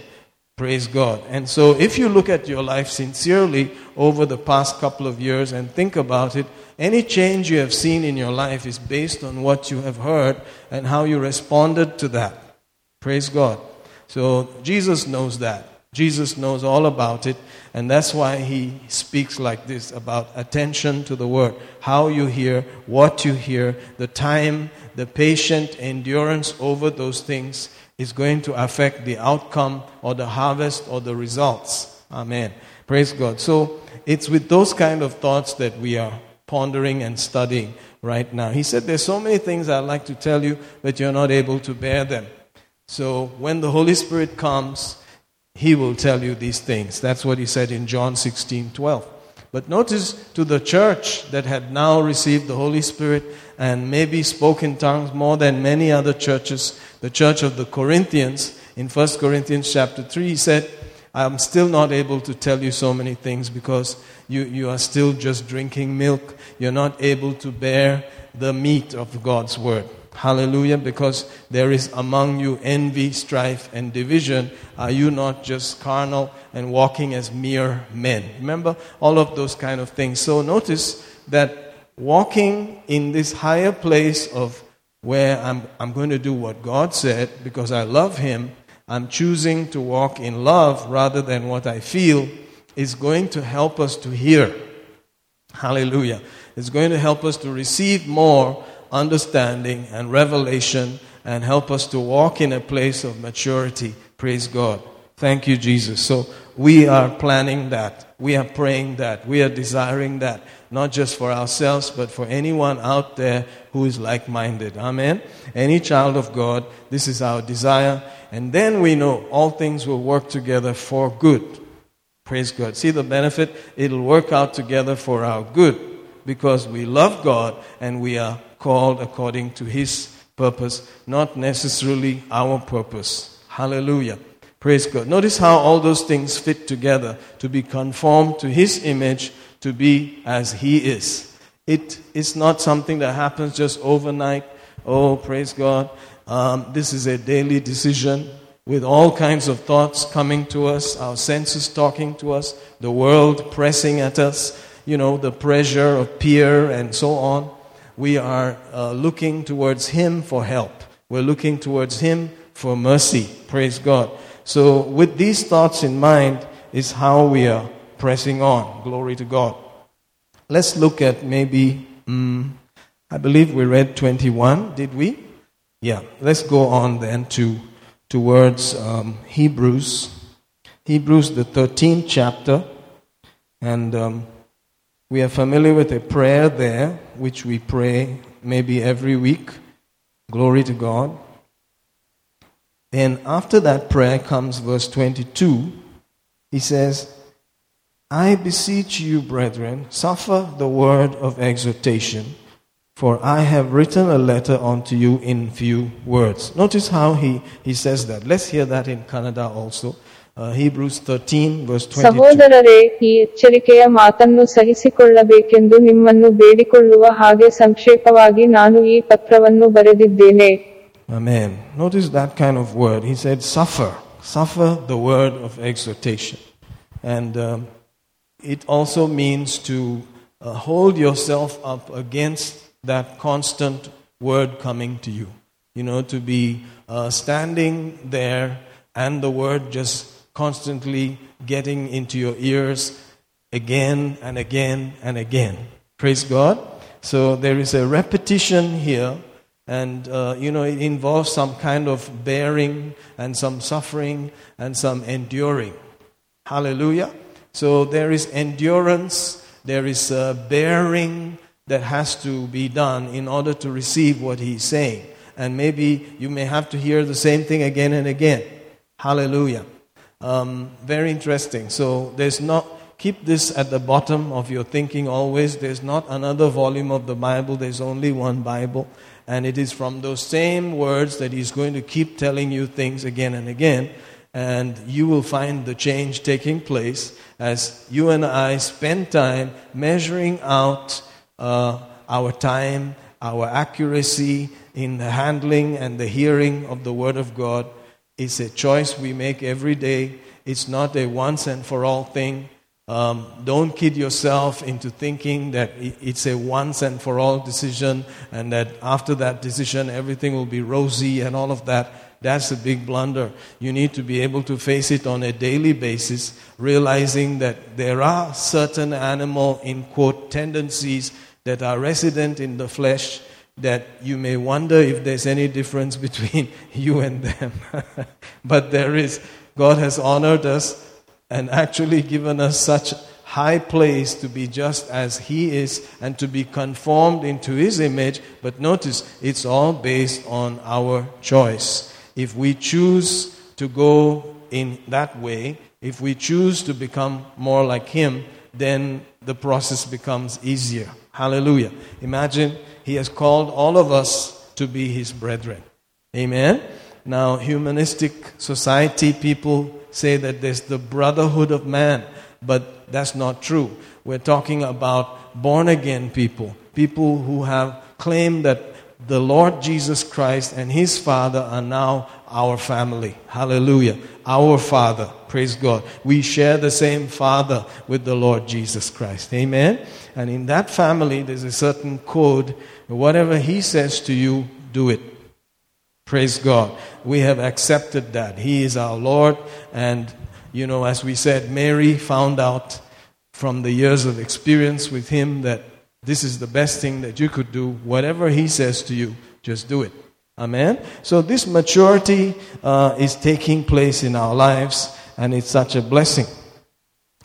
Praise God. And so, if you look at your life sincerely over the past couple of years and think about it, any change you have seen in your life is based on what you have heard and how you responded to that. Praise God. So Jesus knows that. Jesus knows all about it, and that's why he speaks like this about attention to the word. How you hear, what you hear, the time, the patient endurance over those things is going to affect the outcome or the harvest or the results. Amen. Praise God. So it's with those kind of thoughts that we are pondering and studying right now. He said, There's so many things I'd like to tell you, but you're not able to bear them. So when the Holy Spirit comes, he will tell you these things. That's what he said in John 16 12. But notice to the church that had now received the Holy Spirit and maybe spoke in tongues more than many other churches, the church of the Corinthians, in 1 Corinthians chapter 3, he said, I'm still not able to tell you so many things because you, you are still just drinking milk. You're not able to bear the meat of God's word. Hallelujah. Because there is among you envy, strife, and division. Are you not just carnal and walking as mere men? Remember all of those kind of things. So notice that walking in this higher place of where I'm, I'm going to do what God said because I love Him, I'm choosing to walk in love rather than what I feel, is going to help us to hear. Hallelujah. It's going to help us to receive more understanding and revelation and help us to walk in a place of maturity. Praise God. Thank you, Jesus. So we are planning that. We are praying that. We are desiring that. Not just for ourselves, but for anyone out there who is like minded. Amen. Any child of God, this is our desire. And then we know all things will work together for good. Praise God. See the benefit? It'll work out together for our good because we love God and we are called according to His purpose, not necessarily our purpose. Hallelujah. Praise God. Notice how all those things fit together to be conformed to His image, to be as He is. It is not something that happens just overnight. Oh, praise God. Um, this is a daily decision with all kinds of thoughts coming to us, our senses talking to us, the world pressing at us, you know, the pressure of peer and so on we are uh, looking towards Him for help. We're looking towards Him for mercy. Praise God. So, with these thoughts in mind, is how we are pressing on. Glory to God. Let's look at maybe, um, I believe we read 21, did we? Yeah, let's go on then to towards um, Hebrews. Hebrews, the 13th chapter. And um, we are familiar with a prayer there, which we pray maybe every week. Glory to God. Then, after that prayer comes verse 22. He says, I beseech you, brethren, suffer the word of exhortation, for I have written a letter unto you in few words. Notice how he, he says that. Let's hear that in Kannada also. Uh, Hebrews 13 verse 22. Amen. Notice that kind of word. He said, suffer. Suffer the word of exhortation. And um, it also means to uh, hold yourself up against that constant word coming to you. You know, to be uh, standing there and the word just constantly getting into your ears again and again and again. Praise God. So there is a repetition here, and uh, you know, it involves some kind of bearing and some suffering and some enduring. Hallelujah. So there is endurance, there is uh, bearing that has to be done in order to receive what he's saying. And maybe you may have to hear the same thing again and again. Hallelujah. Um, very interesting. So there's not, keep this at the bottom of your thinking always. There's not another volume of the Bible, there's only one Bible. And it is from those same words that he's going to keep telling you things again and again and you will find the change taking place as you and I spend time measuring out uh, our time, our accuracy in the handling and the hearing of the Word of God. It's a choice we make every day. It's not a once and for all thing. Um, don't kid yourself into thinking that it's a once and for all decision and that after that decision everything will be rosy and all of that. That's a big blunder. You need to be able to face it on a daily basis, realizing that there are certain animal, in quote, tendencies that are resident in the flesh that you may wonder if there's any difference between you and them. but there is. God has honored us and actually given us such high place to be just as He is and to be conformed into His image. But notice, it's all based on our choice. If we choose to go in that way, if we choose to become more like Him, then the process becomes easier. Hallelujah. Imagine He has called all of us to be His brethren. Amen. Now, humanistic society people say that there's the brotherhood of man, but that's not true. We're talking about born again people, people who have claimed that the Lord Jesus Christ and his Father are now our family. Hallelujah. Our Father. Praise God. We share the same Father with the Lord Jesus Christ. Amen. And in that family, there's a certain code. Whatever he says to you, do it. Praise God. We have accepted that. He is our Lord. And, you know, as we said, Mary found out from the years of experience with him that this is the best thing that you could do. Whatever He says to you, just do it. Amen? So, this maturity uh, is taking place in our lives, and it's such a blessing.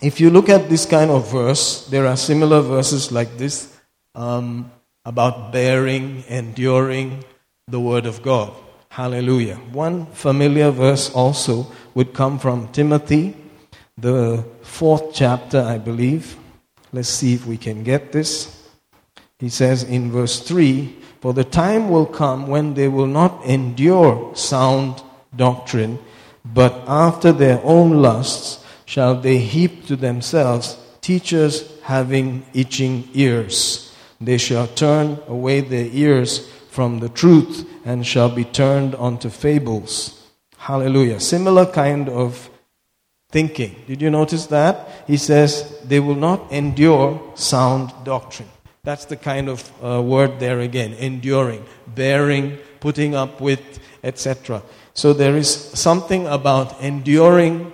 If you look at this kind of verse, there are similar verses like this um, about bearing, enduring the Word of God. Hallelujah. One familiar verse also would come from Timothy, the fourth chapter, I believe. Let's see if we can get this. He says in verse 3 For the time will come when they will not endure sound doctrine, but after their own lusts shall they heap to themselves teachers having itching ears. They shall turn away their ears from the truth and shall be turned unto fables. Hallelujah. Similar kind of thinking. Did you notice that? He says they will not endure sound doctrine. That's the kind of uh, word there again enduring, bearing, putting up with, etc. So there is something about enduring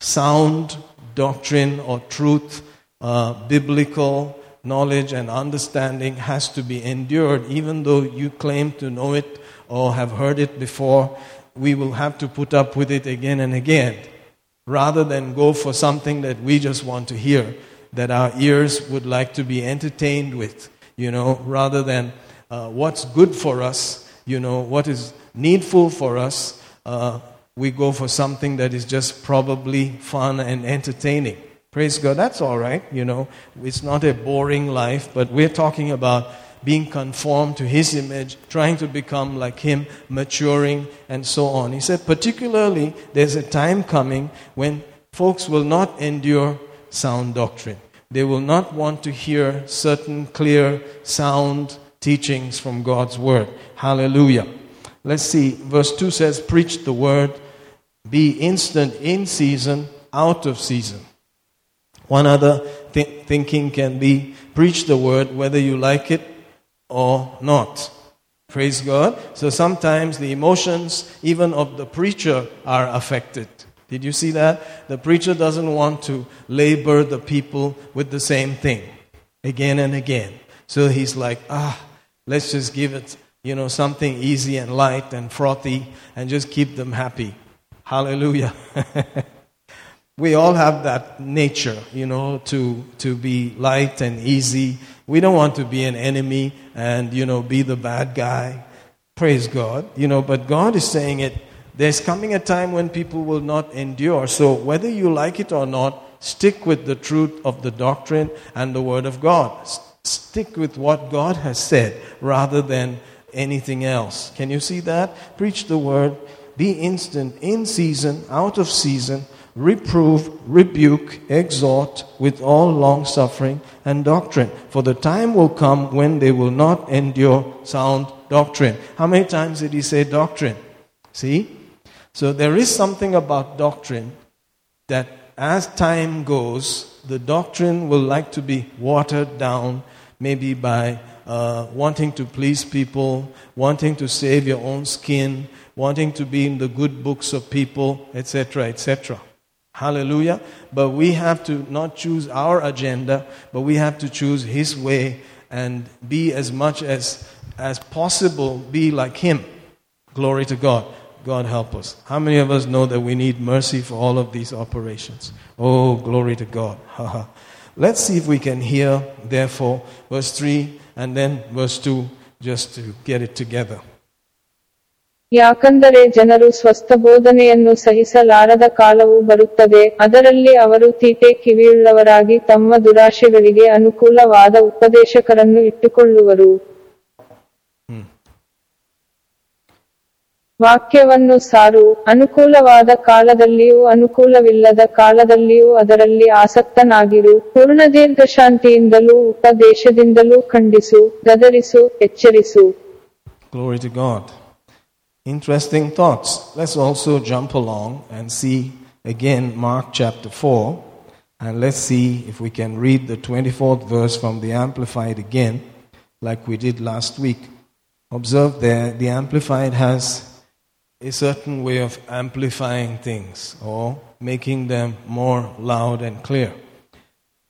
sound doctrine or truth, uh, biblical knowledge and understanding has to be endured, even though you claim to know it or have heard it before. We will have to put up with it again and again rather than go for something that we just want to hear that our ears would like to be entertained with, you know, rather than uh, what's good for us, you know, what is needful for us. Uh, we go for something that is just probably fun and entertaining. Praise God, that's all right, you know. It's not a boring life, but we're talking about being conformed to His image, trying to become like Him, maturing, and so on. He said, particularly, there's a time coming when folks will not endure sound doctrine. They will not want to hear certain clear, sound teachings from God's Word. Hallelujah. Let's see. Verse 2 says, Preach the Word, be instant in season, out of season. One other th- thinking can be preach the Word whether you like it or not. Praise God. So sometimes the emotions, even of the preacher, are affected. Did you see that? The preacher doesn't want to labor the people with the same thing again and again. So he's like, ah, let's just give it, you know, something easy and light and frothy and just keep them happy. Hallelujah. we all have that nature, you know, to, to be light and easy. We don't want to be an enemy and, you know, be the bad guy. Praise God. You know, but God is saying it. There's coming a time when people will not endure. So whether you like it or not, stick with the truth of the doctrine and the Word of God. Stick with what God has said rather than anything else. Can you see that? Preach the Word. Be instant, in season, out of season. Reprove, rebuke, exhort with all long suffering and doctrine. For the time will come when they will not endure sound doctrine. How many times did he say doctrine? See? So there is something about doctrine that as time goes, the doctrine will like to be watered down, maybe by uh, wanting to please people, wanting to save your own skin, wanting to be in the good books of people, etc., etc. Hallelujah. But we have to not choose our agenda, but we have to choose His way and be as much as as possible be like Him. Glory to God. God help us. How many of us know that we need mercy for all of these operations? Oh, glory to God. Let's see if we can hear, therefore, verse 3 and then verse 2 just to get it together. ಯಾಕಂದರೆ ಜನರು ಸ್ವಸ್ಥ ಬೋಧನೆಯನ್ನು ಸಹಿಸಲಾರದ ಕಾಲವು ಬರುತ್ತದೆ ಅದರಲ್ಲಿ ಅವರು ತೀಟೆ ಕಿವಿಯುಳ್ಳವರಾಗಿ ತಮ್ಮ ದುರಾಶೆಗಳಿಗೆ ಅನುಕೂಲವಾದ ಉಪದೇಶಕರನ್ನು ಇಟ್ಟುಕೊಳ್ಳುವರು ವಾಕ್ಯವನ್ನು ಸಾರು ಅನುಕೂಲವಾದ ಕಾಲದಲ್ಲಿಯೂ ಅನುಕೂಲವಿಲ್ಲದ ಕಾಲದಲ್ಲಿಯೂ ಅದರಲ್ಲಿ ಆಸಕ್ತನಾಗಿರು ಪೂರ್ಣ ದೀರ್ಘಶಾಂತಿಯಿಂದಲೂ ಉಪದೇಶದಿಂದಲೂ ಖಂಡಿಸು ಗದರಿಸು ಎಚ್ಚರಿಸು Glory to God. Interesting thoughts. Let's also jump along and see again Mark chapter 4. And let's see if we can read the 24th verse from the Amplified again, like we did last week. Observe there, the Amplified has a certain way of amplifying things or making them more loud and clear.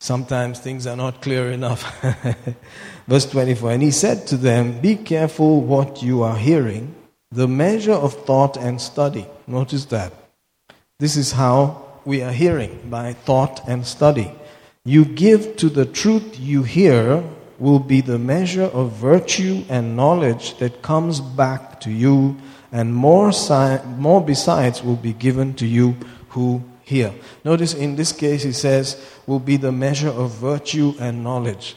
Sometimes things are not clear enough. Verse 24 And he said to them, Be careful what you are hearing, the measure of thought and study. Notice that. This is how we are hearing by thought and study. You give to the truth you hear will be the measure of virtue and knowledge that comes back to you, and more, si- more besides will be given to you who hear. Notice in this case, he says, will be the measure of virtue and knowledge.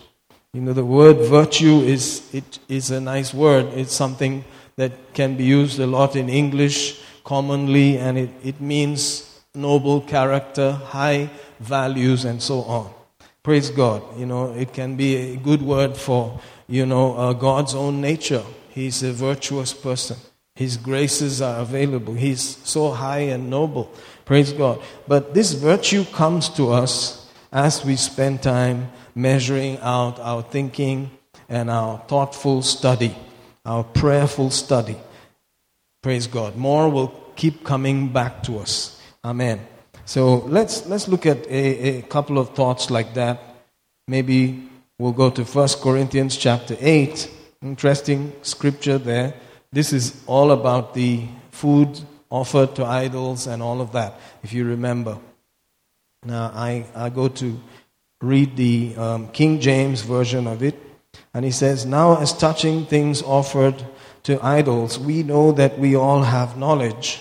You know, the word virtue is, it is a nice word. It's something that can be used a lot in English commonly, and it, it means noble character, high values, and so on. Praise God. You know, it can be a good word for, you know, uh, God's own nature. He's a virtuous person. His graces are available. He's so high and noble. Praise God. But this virtue comes to us as we spend time measuring out our thinking and our thoughtful study, our prayerful study. Praise God. More will keep coming back to us. Amen. So let's, let's look at a, a couple of thoughts like that. Maybe we'll go to 1 Corinthians chapter 8. Interesting scripture there. This is all about the food offered to idols and all of that, if you remember. Now, I, I go to read the um, King James version of it, and he says, Now, as touching things offered to idols, we know that we all have knowledge.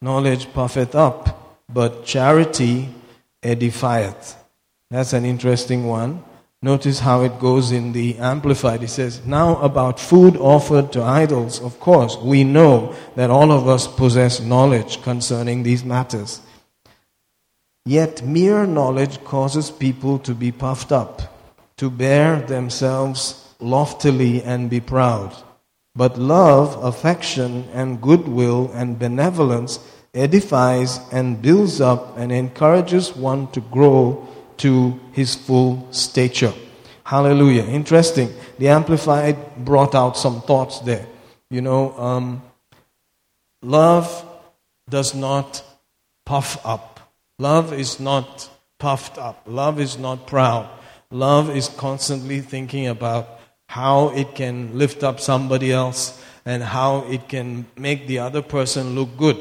Knowledge puffeth up, but charity edifieth. That's an interesting one. Notice how it goes in the Amplified. It says, Now about food offered to idols, of course, we know that all of us possess knowledge concerning these matters. Yet mere knowledge causes people to be puffed up, to bear themselves loftily and be proud. But love, affection, and goodwill and benevolence edifies and builds up and encourages one to grow to his full stature. Hallelujah. Interesting. The Amplified brought out some thoughts there. You know, um, love does not puff up. Love is not puffed up. Love is not proud. Love is constantly thinking about how it can lift up somebody else and how it can make the other person look good.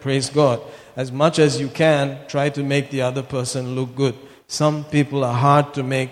Praise God. As much as you can, try to make the other person look good. Some people are hard to make,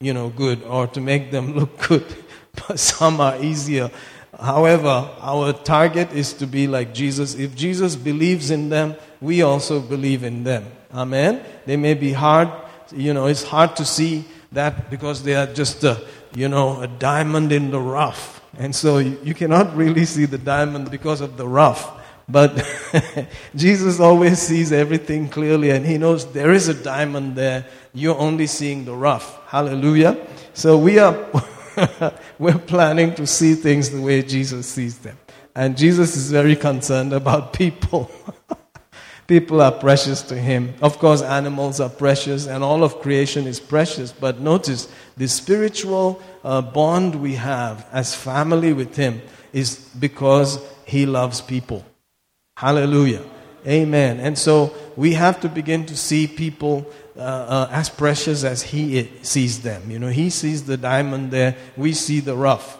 you know, good or to make them look good, but some are easier. However, our target is to be like Jesus. If Jesus believes in them, we also believe in them. Amen. They may be hard, you know, it's hard to see that because they are just a, you know, a diamond in the rough. And so you, you cannot really see the diamond because of the rough. But Jesus always sees everything clearly and he knows there is a diamond there. You're only seeing the rough. Hallelujah. So we are we're planning to see things the way Jesus sees them. And Jesus is very concerned about people. people are precious to him. Of course, animals are precious and all of creation is precious. But notice the spiritual uh, bond we have as family with him is because he loves people. Hallelujah. Amen. And so we have to begin to see people uh, uh, as precious as He sees them. You know, He sees the diamond there, we see the rough.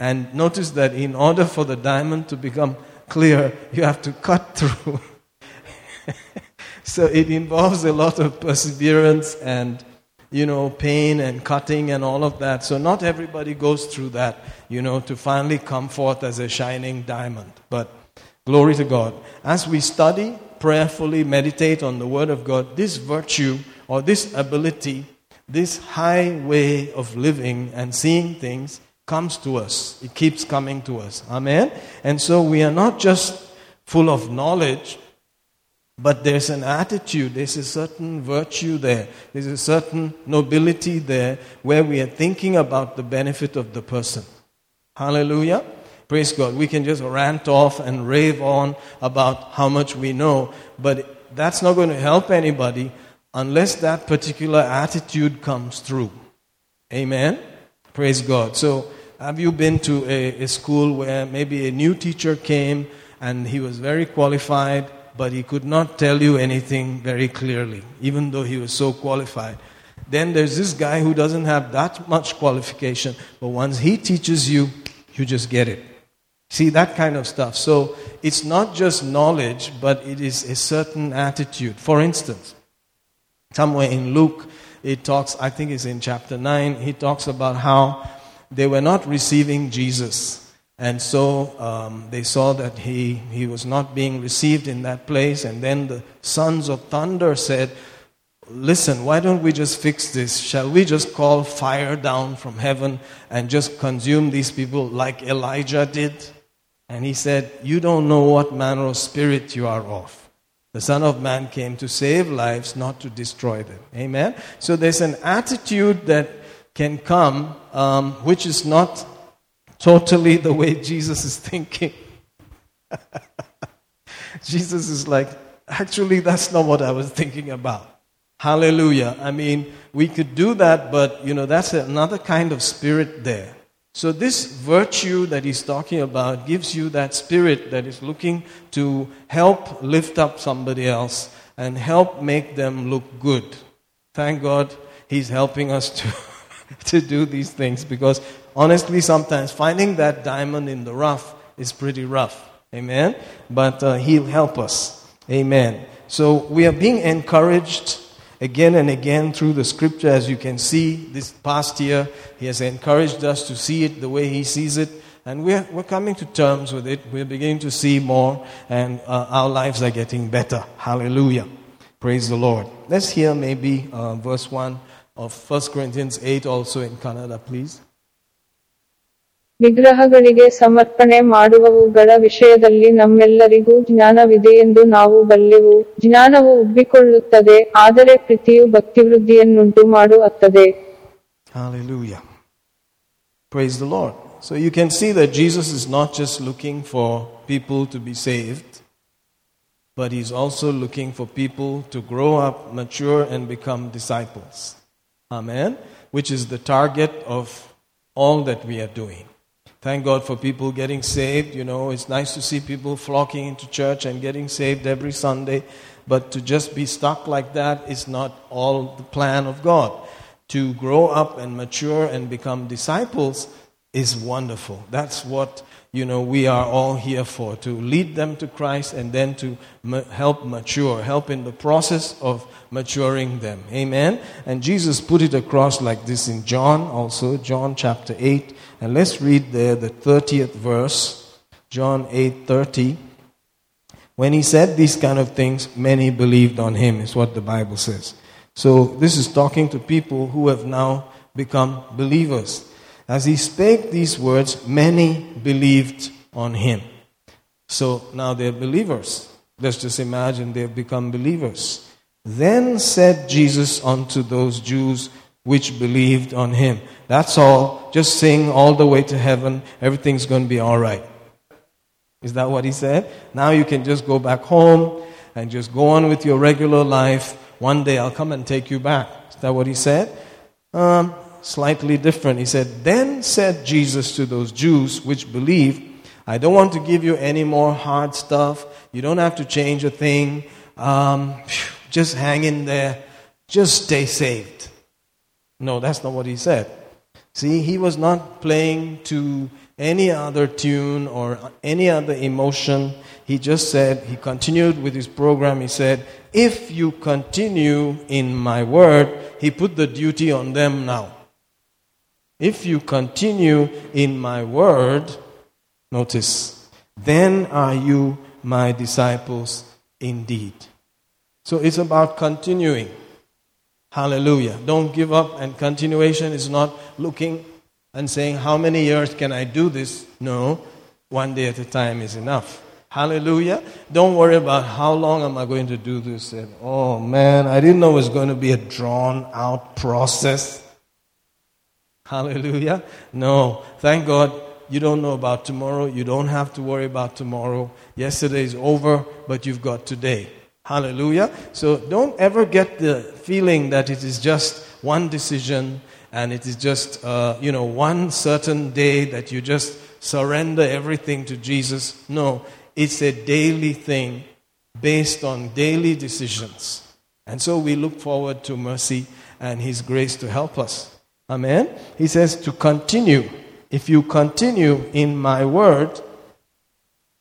And notice that in order for the diamond to become clear, you have to cut through. so it involves a lot of perseverance and, you know, pain and cutting and all of that. So not everybody goes through that, you know, to finally come forth as a shining diamond. But glory to God. As we study, prayerfully meditate on the Word of God, this virtue or this ability, this high way of living and seeing things comes to us. It keeps coming to us. Amen? And so we are not just full of knowledge, but there's an attitude, there's a certain virtue there, there's a certain nobility there where we are thinking about the benefit of the person. Hallelujah. Praise God. We can just rant off and rave on about how much we know, but that's not going to help anybody unless that particular attitude comes through. Amen? Praise God. So, have you been to a, a school where maybe a new teacher came and he was very qualified, but he could not tell you anything very clearly, even though he was so qualified? Then there's this guy who doesn't have that much qualification, but once he teaches you, you just get it. See, that kind of stuff. So it's not just knowledge, but it is a certain attitude. For instance, somewhere in Luke, it talks, I think it's in chapter 9, he talks about how they were not receiving Jesus. And so um, they saw that he, he was not being received in that place. And then the sons of thunder said, Listen, why don't we just fix this? Shall we just call fire down from heaven and just consume these people like Elijah did? And he said, You don't know what manner of spirit you are of. The Son of Man came to save lives, not to destroy them. Amen? So there's an attitude that can come um, which is not totally the way Jesus is thinking. Jesus is like, actually, that's not what I was thinking about. Hallelujah. I mean, we could do that, but, you know, that's another kind of spirit there. So, this virtue that he's talking about gives you that spirit that is looking to help lift up somebody else and help make them look good. Thank God he's helping us to, to do these things because honestly, sometimes finding that diamond in the rough is pretty rough. Amen? But uh, he'll help us. Amen. So, we are being encouraged again and again through the scripture, as you can see this past year. He has encouraged us to see it the way He sees it. And we're, we're coming to terms with it. We're beginning to see more, and uh, our lives are getting better. Hallelujah. Praise the Lord. Let's hear maybe uh, verse 1 of 1 Corinthians 8 also in Kannada, please. ವಿಗ್ರಹಗಳಿಗೆ ಸಮರ್ಪಣೆ ಮಾಡುವವುಗಳ ವಿಷಯದಲ್ಲಿ ನಮ್ಮೆಲ್ಲರಿಗೂ ಜ್ಞಾನವಿದೆಯೆಂದು ನಾವು ಬಲ್ಲೆವು ಜ್ಞಾನವು ಉಬ್ಬಿಕೊಳ್ಳುತ್ತದೆ ಆದರೆ ಪ್ರೀತಿಯು ಭಕ್ತಿವೃದ್ಧಿಯನ್ನುಂಟು ಮಾಡುತ್ತದೆ Hallelujah. Praise the Lord. So you can see that Jesus is not just looking for people to be saved, but he's also looking for people to grow up, mature, and become disciples. Amen. Which is the target of all that we are doing. Thank God for people getting saved. You know, it's nice to see people flocking into church and getting saved every Sunday. But to just be stuck like that is not all the plan of God. To grow up and mature and become disciples is wonderful. That's what you know we are all here for to lead them to Christ and then to ma- help mature, help in the process of maturing them. Amen. And Jesus put it across like this in John also, John chapter 8, and let's read there the 30th verse, John 8:30. When he said these kind of things, many believed on him, is what the Bible says. So this is talking to people who have now become believers. As he spake these words, many believed on him. So now they're believers. Let's just imagine they've become believers. Then said Jesus unto those Jews which believed on him. That's all. Just sing all the way to heaven. Everything's going to be all right. Is that what he said? Now you can just go back home and just go on with your regular life. One day I'll come and take you back. Is that what he said? Um, slightly different. He said, Then said Jesus to those Jews which believed, I don't want to give you any more hard stuff. You don't have to change a thing. Um, just hang in there. Just stay saved. No, that's not what he said. See, he was not playing to any other tune or any other emotion. He just said, he continued with his program. He said, If you continue in my word, he put the duty on them now. If you continue in my word, notice, then are you my disciples indeed. So it's about continuing. Hallelujah. Don't give up, and continuation is not looking and saying, How many years can I do this? No, one day at a time is enough. Hallelujah. Don't worry about how long am I going to do this. And, oh man, I didn't know it was going to be a drawn out process. Hallelujah. No, thank God you don't know about tomorrow. You don't have to worry about tomorrow. Yesterday is over, but you've got today. Hallelujah. So don't ever get the feeling that it is just one decision and it is just, uh, you know, one certain day that you just surrender everything to Jesus. No, it's a daily thing based on daily decisions. And so we look forward to mercy and His grace to help us. Amen. He says to continue. If you continue in my word,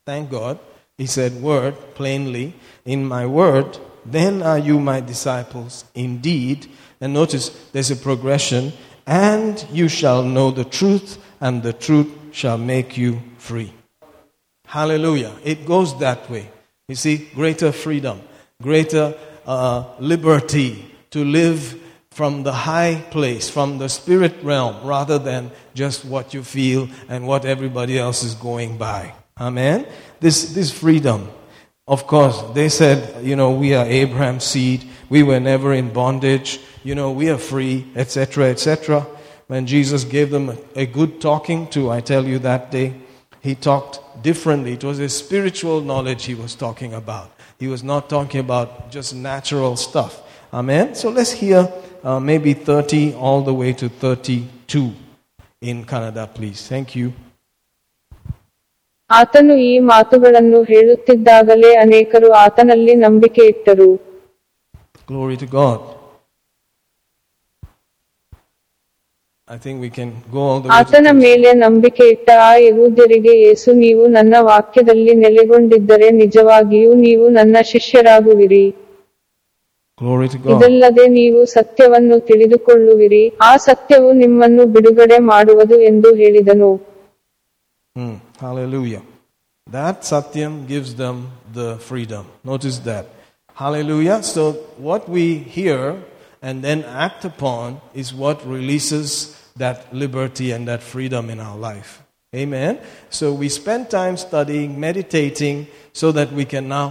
thank God, he said word plainly, in my word, then are you my disciples indeed. And notice there's a progression, and you shall know the truth, and the truth shall make you free. Hallelujah. It goes that way. You see, greater freedom, greater uh, liberty to live from the high place, from the spirit realm, rather than just what you feel and what everybody else is going by. Amen? This, this freedom. Of course, they said, you know, we are Abraham's seed. We were never in bondage. You know, we are free, etc., etc. When Jesus gave them a, a good talking to, I tell you that day, he talked differently. It was a spiritual knowledge he was talking about. He was not talking about just natural stuff. Amen? So let's hear uh, maybe 30 all the way to 32 in Canada, please. Thank you. ಆತನು ಈ ಮಾತುಗಳನ್ನು ಹೇಳುತ್ತಿದ್ದಾಗಲೇ ಅನೇಕರು ಆತನಲ್ಲಿ ನಂಬಿಕೆ ಇಟ್ಟರು Glory to God. I think we can go all the way ಆತನ 32. ಮೇಲೆ ನಂಬಿಕೆ ಇಟ್ಟ ಆ ಯಹೂದ್ಯರಿಗೆ ಯೇಸು ನೀವು ನನ್ನ ವಾಕ್ಯದಲ್ಲಿ ನೆಲೆಗೊಂಡಿದ್ದರೆ ನಿಜವಾಗಿಯೂ ನೀವು ನನ್ನ ಶಿಷ್ಯರಾಗುವಿರಿ. ಇದಲ್ಲದೆ ನೀವು ಸತ್ಯವನ್ನು ತಿಳಿದುಕೊಳ್ಳುವಿರಿ ಆ ಸತ್ಯವು ನಿಮ್ಮನ್ನು ಬಿಡುಗಡೆ ಮಾಡುವುದು ಎಂದು ಹೇಳಿದನು Hmm. Hallelujah. That Satyam gives them the freedom. Notice that. Hallelujah. So, what we hear and then act upon is what releases that liberty and that freedom in our life. Amen. So, we spend time studying, meditating, so that we can now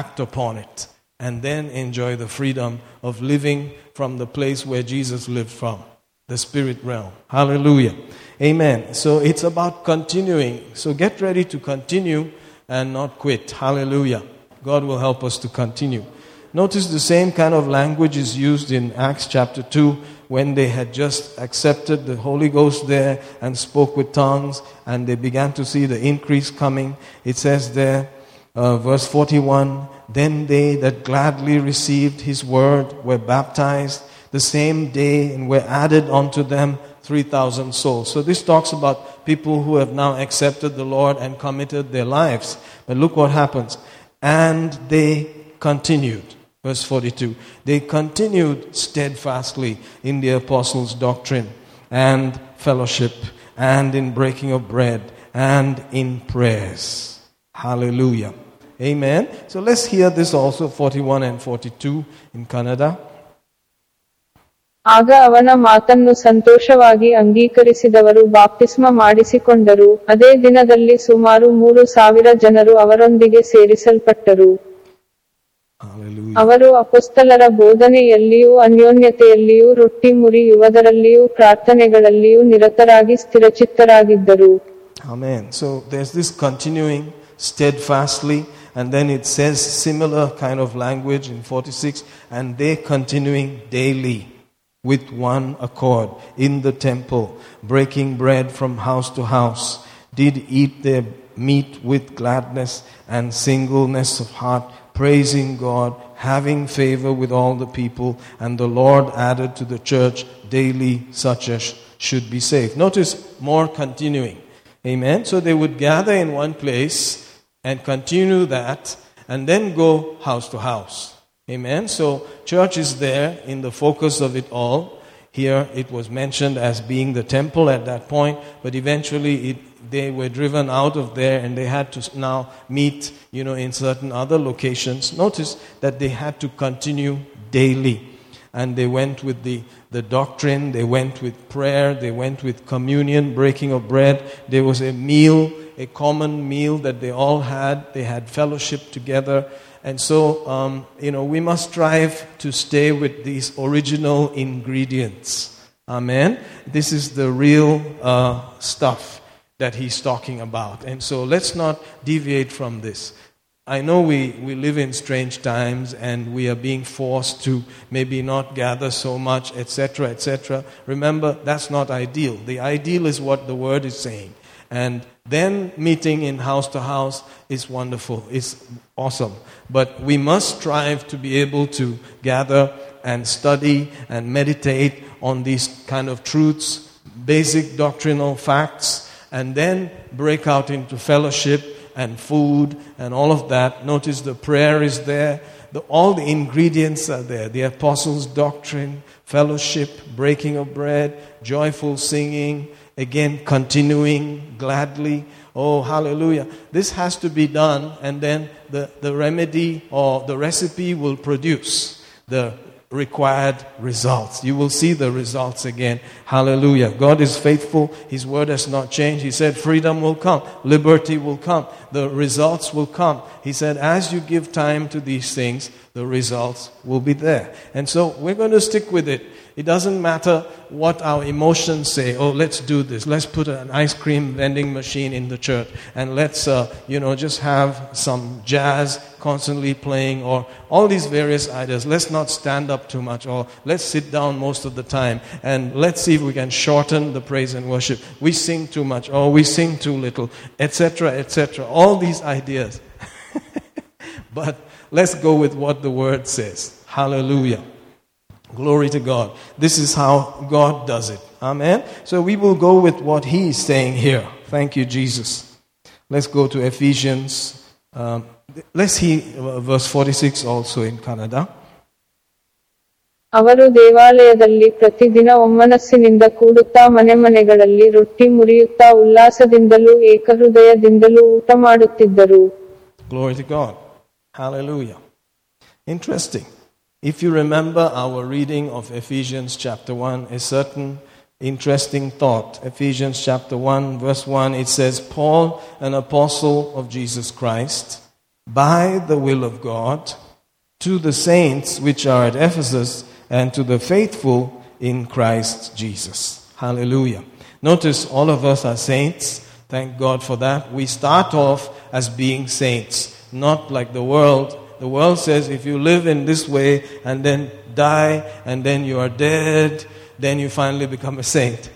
act upon it and then enjoy the freedom of living from the place where Jesus lived from the spirit realm. Hallelujah. Amen. So it's about continuing. So get ready to continue and not quit. Hallelujah. God will help us to continue. Notice the same kind of language is used in Acts chapter 2 when they had just accepted the Holy Ghost there and spoke with tongues and they began to see the increase coming. It says there, uh, verse 41 Then they that gladly received his word were baptized the same day and were added unto them 3,000 souls. So this talks about people who have now accepted the Lord and committed their lives. But look what happens. And they continued. Verse 42. They continued steadfastly in the apostles' doctrine and fellowship and in breaking of bread and in prayers. Hallelujah. Amen. So let's hear this also 41 and 42 in Kannada. ಆಗ ಅವನ ಮಾತನ್ನು ಸಂತೋಷವಾಗಿ ಅಂಗೀಕರಿಸಿದವರು ಬಾಪ್ತಿಸ್ಮ ಮಾಡಿಸಿಕೊಂಡರು ಅದೇ ದಿನದಲ್ಲಿ ಸುಮಾರು ಮೂರು ಸಾವಿರ ಜನರು ಅವರೊಂದಿಗೆ ಸೇರಿಸಲ್ಪಟ್ಟರು. ಅವರು ಅಪುಸ್ತಲರ ಬೋಧನೆಯಲ್ಲಿಯೂ ಅನ್ಯೋನ್ಯತೆಯಲ್ಲಿಯೂ ರೊಟ್ಟಿ ಮುರಿಯುವುದರಲ್ಲಿಯೂ ಪ್ರಾರ್ಥನೆಗಳಲ್ಲಿಯೂ ನಿರತರಾಗಿ ಸ್ಥಿರಚಿತ್ತರಾಗಿದ್ದರು Amen. So there's this continuing steadfastly, and then it says similar kind of language in 46, and they continuing daily with one accord in the temple, breaking bread from house to house, did eat their meat with gladness and singleness of heart, praising God, having favor with all the people, and the Lord added to the church daily such as should be saved. Notice more continuing. Amen. So they would gather in one place and continue that and then go house to house. Amen. So church is there in the focus of it all. Here it was mentioned as being the temple at that point, but eventually it, they were driven out of there and they had to now meet, you know, in certain other locations. Notice that they had to continue daily. And they went with the, the doctrine, they went with prayer, they went with communion, breaking of bread. There was a meal, a common meal that they all had. They had fellowship together. And so, um, you know, we must strive to stay with these original ingredients. Amen. This is the real uh, stuff that he's talking about. And so let's not deviate from this. I know we, we live in strange times and we are being forced to maybe not gather so much, etc., etc. Remember, that's not ideal. The ideal is what the word is saying. And then meeting in house to house is wonderful, it's awesome. But we must strive to be able to gather and study and meditate on these kind of truths, basic doctrinal facts, and then break out into fellowship and food and all of that. Notice the prayer is there. The, all the ingredients are there. The apostles' doctrine, fellowship, breaking of bread, joyful singing, again continuing gladly. Oh, hallelujah. This has to be done, and then the, the remedy or the recipe will produce the required results. You will see the results again. Hallelujah. God is faithful. His word has not changed. He said freedom will come, liberty will come, the results will come. He said, as you give time to these things, the results will be there. And so we're going to stick with it. It doesn't matter what our emotions say. Oh, let's do this. Let's put an ice cream vending machine in the church and let's, uh, you know, just have some jazz constantly playing or all these various ideas. Let's not stand up too much or let's sit down most of the time and let's see if we can shorten the praise and worship. We sing too much or we sing too little, etc., etc. All these ideas. but let's go with what the word says. Hallelujah. Glory to God. This is how God does it. Amen. So we will go with what he is saying here. Thank you, Jesus. Let's go to Ephesians. Um, let's see uh, verse 46 also in Kannada. ಅವರು ದೇವಾಲಯದಲ್ಲಿ ಪ್ರತಿದಿನ ಒಮ್ಮನಸ್ಸಿನಿಂದ ಕೂಡುತ್ತಾ ಮನೆ ಮನೆಗಳಲ್ಲಿ ರೊಟ್ಟಿ ಮುರಿಯುತ್ತಾ ಉಲ್ಲಾಸದಿಂದಲೂ ಏಕಹೃದಯದಿಂದಲೂ ಊಟ ಮಾಡುತ್ತಿದ್ದರು Glory to God. Hallelujah. Interesting. If you remember our reading of Ephesians chapter 1, a certain interesting thought. Ephesians chapter 1, verse 1, it says, Paul, an apostle of Jesus Christ, by the will of God, to the saints which are at Ephesus, and to the faithful in Christ Jesus. Hallelujah. Notice all of us are saints. Thank God for that. We start off as being saints, not like the world. The world says if you live in this way and then die and then you are dead, then you finally become a saint.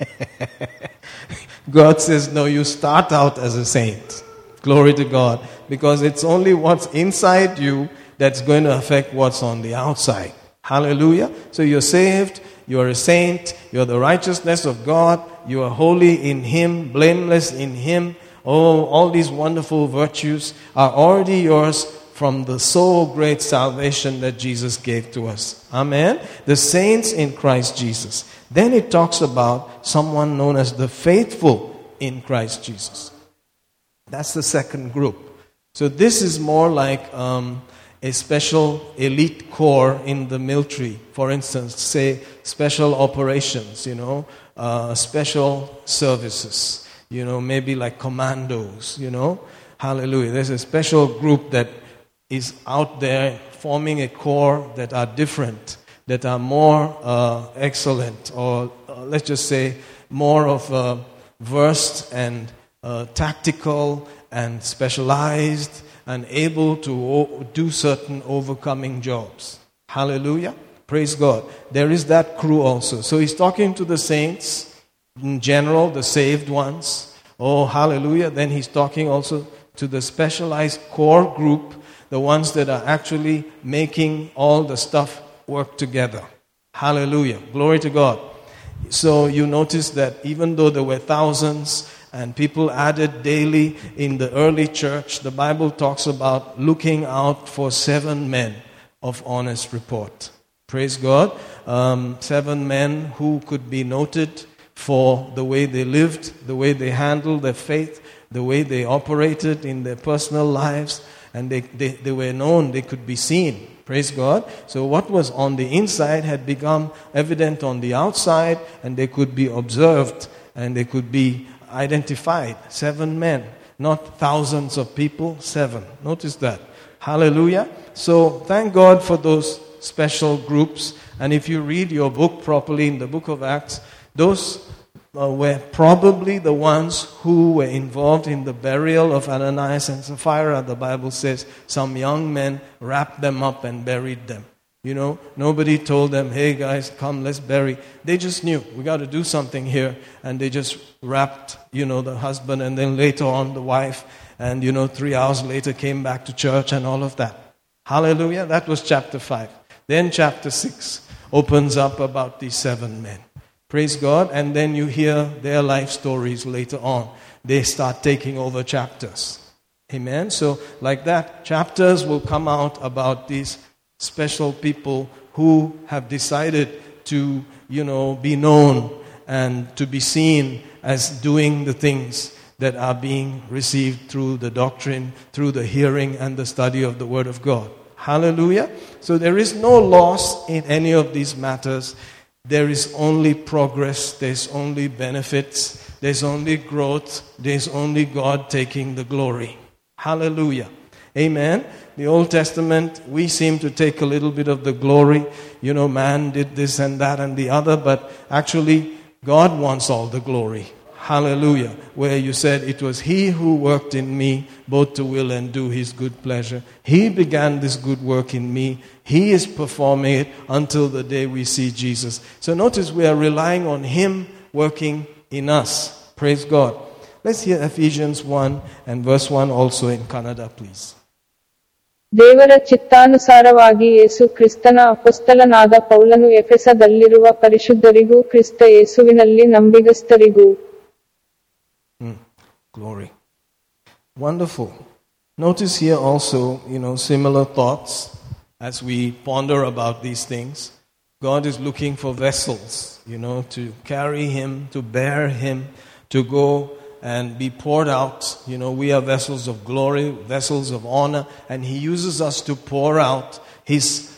God says, no, you start out as a saint. Glory to God. Because it's only what's inside you that's going to affect what's on the outside. Hallelujah. So you're saved, you're a saint, you're the righteousness of God, you are holy in Him, blameless in Him. Oh, all these wonderful virtues are already yours from the so great salvation that Jesus gave to us. Amen. The saints in Christ Jesus. Then it talks about someone known as the faithful in Christ Jesus. That's the second group. So this is more like um, a special elite corps in the military. For instance, say special operations, you know, uh, special services, you know, maybe like commandos, you know. Hallelujah. There's a special group that is out there forming a core that are different, that are more uh, excellent, or uh, let's just say more of uh, versed and uh, tactical and specialized and able to o- do certain overcoming jobs. Hallelujah. Praise God. There is that crew also. So he's talking to the saints in general, the saved ones. Oh, hallelujah. Then he's talking also to the specialized core group, the ones that are actually making all the stuff work together. Hallelujah. Glory to God. So you notice that even though there were thousands and people added daily in the early church, the Bible talks about looking out for seven men of honest report. Praise God. Um, seven men who could be noted for the way they lived, the way they handled their faith, the way they operated in their personal lives, and they, they, they were known, they could be seen. Praise God. So, what was on the inside had become evident on the outside, and they could be observed and they could be identified. Seven men, not thousands of people, seven. Notice that. Hallelujah. So, thank God for those special groups. And if you read your book properly in the book of Acts, those uh, were probably the ones who were involved in the burial of Ananias and Sapphira. The Bible says some young men wrapped them up and buried them. You know, nobody told them, hey guys, come, let's bury. They just knew, we got to do something here. And they just wrapped, you know, the husband and then later on the wife. And, you know, three hours later came back to church and all of that. Hallelujah. That was chapter 5. Then chapter 6 opens up about these seven men. Praise God. And then you hear their life stories later on. They start taking over chapters. Amen. So, like that, chapters will come out about these special people who have decided to, you know, be known and to be seen as doing the things that are being received through the doctrine, through the hearing and the study of the Word of God. Hallelujah. So there is no loss in any of these matters. There is only progress, there's only benefits, there's only growth, there's only God taking the glory. Hallelujah. Amen. The Old Testament, we seem to take a little bit of the glory. You know, man did this and that and the other, but actually, God wants all the glory. Hallelujah. Where you said, It was He who worked in me both to will and do His good pleasure. He began this good work in me. He is performing it until the day we see Jesus. So notice we are relying on Him working in us. Praise God. Let's hear Ephesians 1 and verse 1 also in Kannada, please. ದೇವರ ಚಿತ್ತಾನುಸಾರವಾಗಿ ಯೇಸು ಕ್ರಿಸ್ತನ ಅಪೊಸ್ತಲನಾದ ಪೌಲನು ಎಫೆಸದಲ್ಲಿರುವ ಪರಿಶುದ್ಧರಿಗೂ ಕ್ರಿಸ್ತ ಯೇಸುವಿನಲ್ಲಿ ನಂಬಿಗಸ್ತರಿಗೂ Glory. Wonderful. Notice here also, you know, similar thoughts as we ponder about these things. God is looking for vessels, you know, to carry Him, to bear Him, to go and be poured out. You know, we are vessels of glory, vessels of honor, and He uses us to pour out His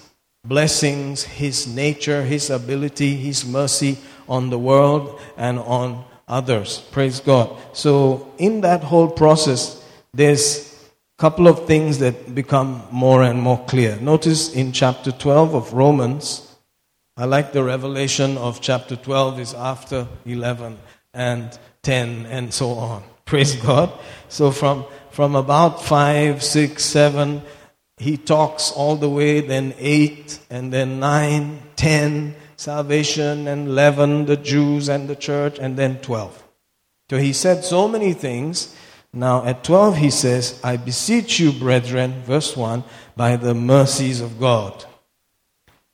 blessings, His nature, His ability, His mercy on the world and on others. Praise God. So, in that whole process, there's a couple of things that become more and more clear. Notice in chapter 12 of Romans, I like the revelation of chapter 12 is after 11 and 10 and so on. Praise God. So from, from about 5, 6, 7, he talks all the way, then 8, and then 9, 10, salvation, and 11, the Jews and the church, and then 12. So he said so many things Now at 12 he says, I beseech you, brethren, verse 1, by the mercies of God.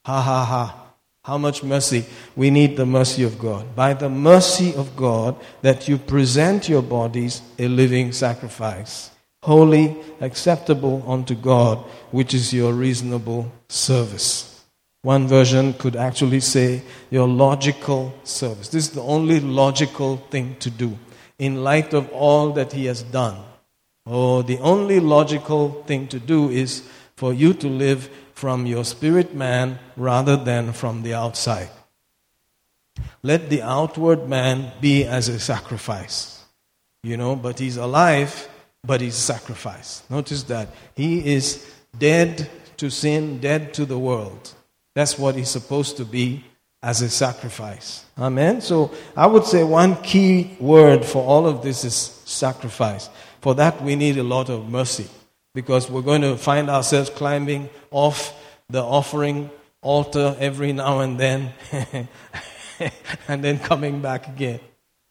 Ha ha ha. How much mercy? We need the mercy of God. By the mercy of God, that you present your bodies a living sacrifice, holy, acceptable unto God, which is your reasonable service. One version could actually say your logical service. This is the only logical thing to do in light of all that He has done. Oh, the only logical thing to do is for you to live from your spirit man rather than from the outside. Let the outward man be as a sacrifice. You know, but he's alive, but he's a sacrifice. Notice that. He is dead to sin, dead to the world. That's what he's supposed to be as a sacrifice. Amen. So I would say one key word for all of this is sacrifice. For that, we need a lot of mercy because we're going to find ourselves climbing off the offering altar every now and then and then coming back again.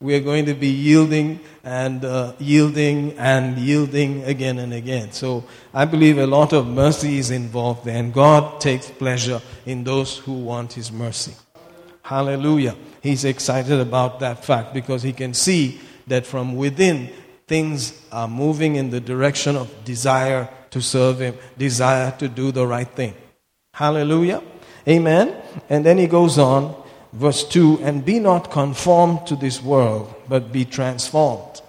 We are going to be yielding and uh, yielding and yielding again and again. So I believe a lot of mercy is involved there, and God takes pleasure in those who want His mercy. Hallelujah. He's excited about that fact because he can see that from within things are moving in the direction of desire to serve Him, desire to do the right thing. Hallelujah. Amen. And then he goes on, verse 2 And be not conformed to this world, but be transformed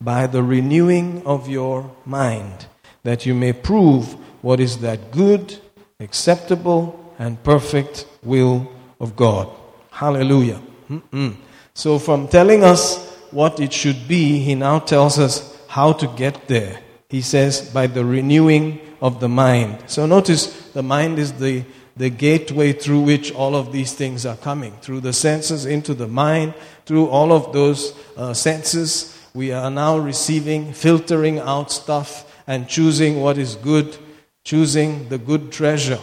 by the renewing of your mind, that you may prove what is that good, acceptable, and perfect will of God. Hallelujah. Mm-mm. So, from telling us what it should be, he now tells us how to get there. He says, by the renewing of the mind. So notice the mind is the, the gateway through which all of these things are coming. Through the senses into the mind, through all of those uh, senses, we are now receiving, filtering out stuff and choosing what is good, choosing the good treasure.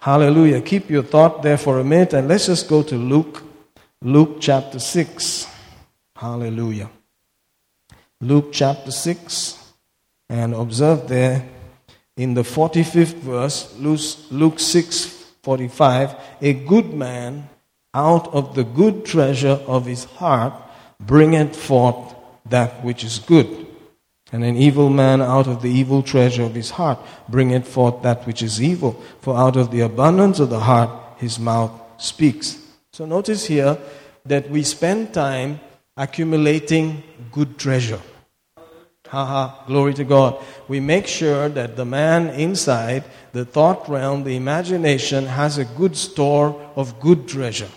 Hallelujah. Keep your thought there for a minute and let's just go to Luke, Luke chapter 6. Hallelujah. Luke chapter 6, and observe there in the 45th verse, Luke 6 45, a good man out of the good treasure of his heart bringeth forth that which is good. And an evil man out of the evil treasure of his heart bringeth forth that which is evil. For out of the abundance of the heart his mouth speaks. So notice here that we spend time accumulating good treasure. Haha, glory to God. We make sure that the man inside, the thought realm, the imagination has a good store of good treasure.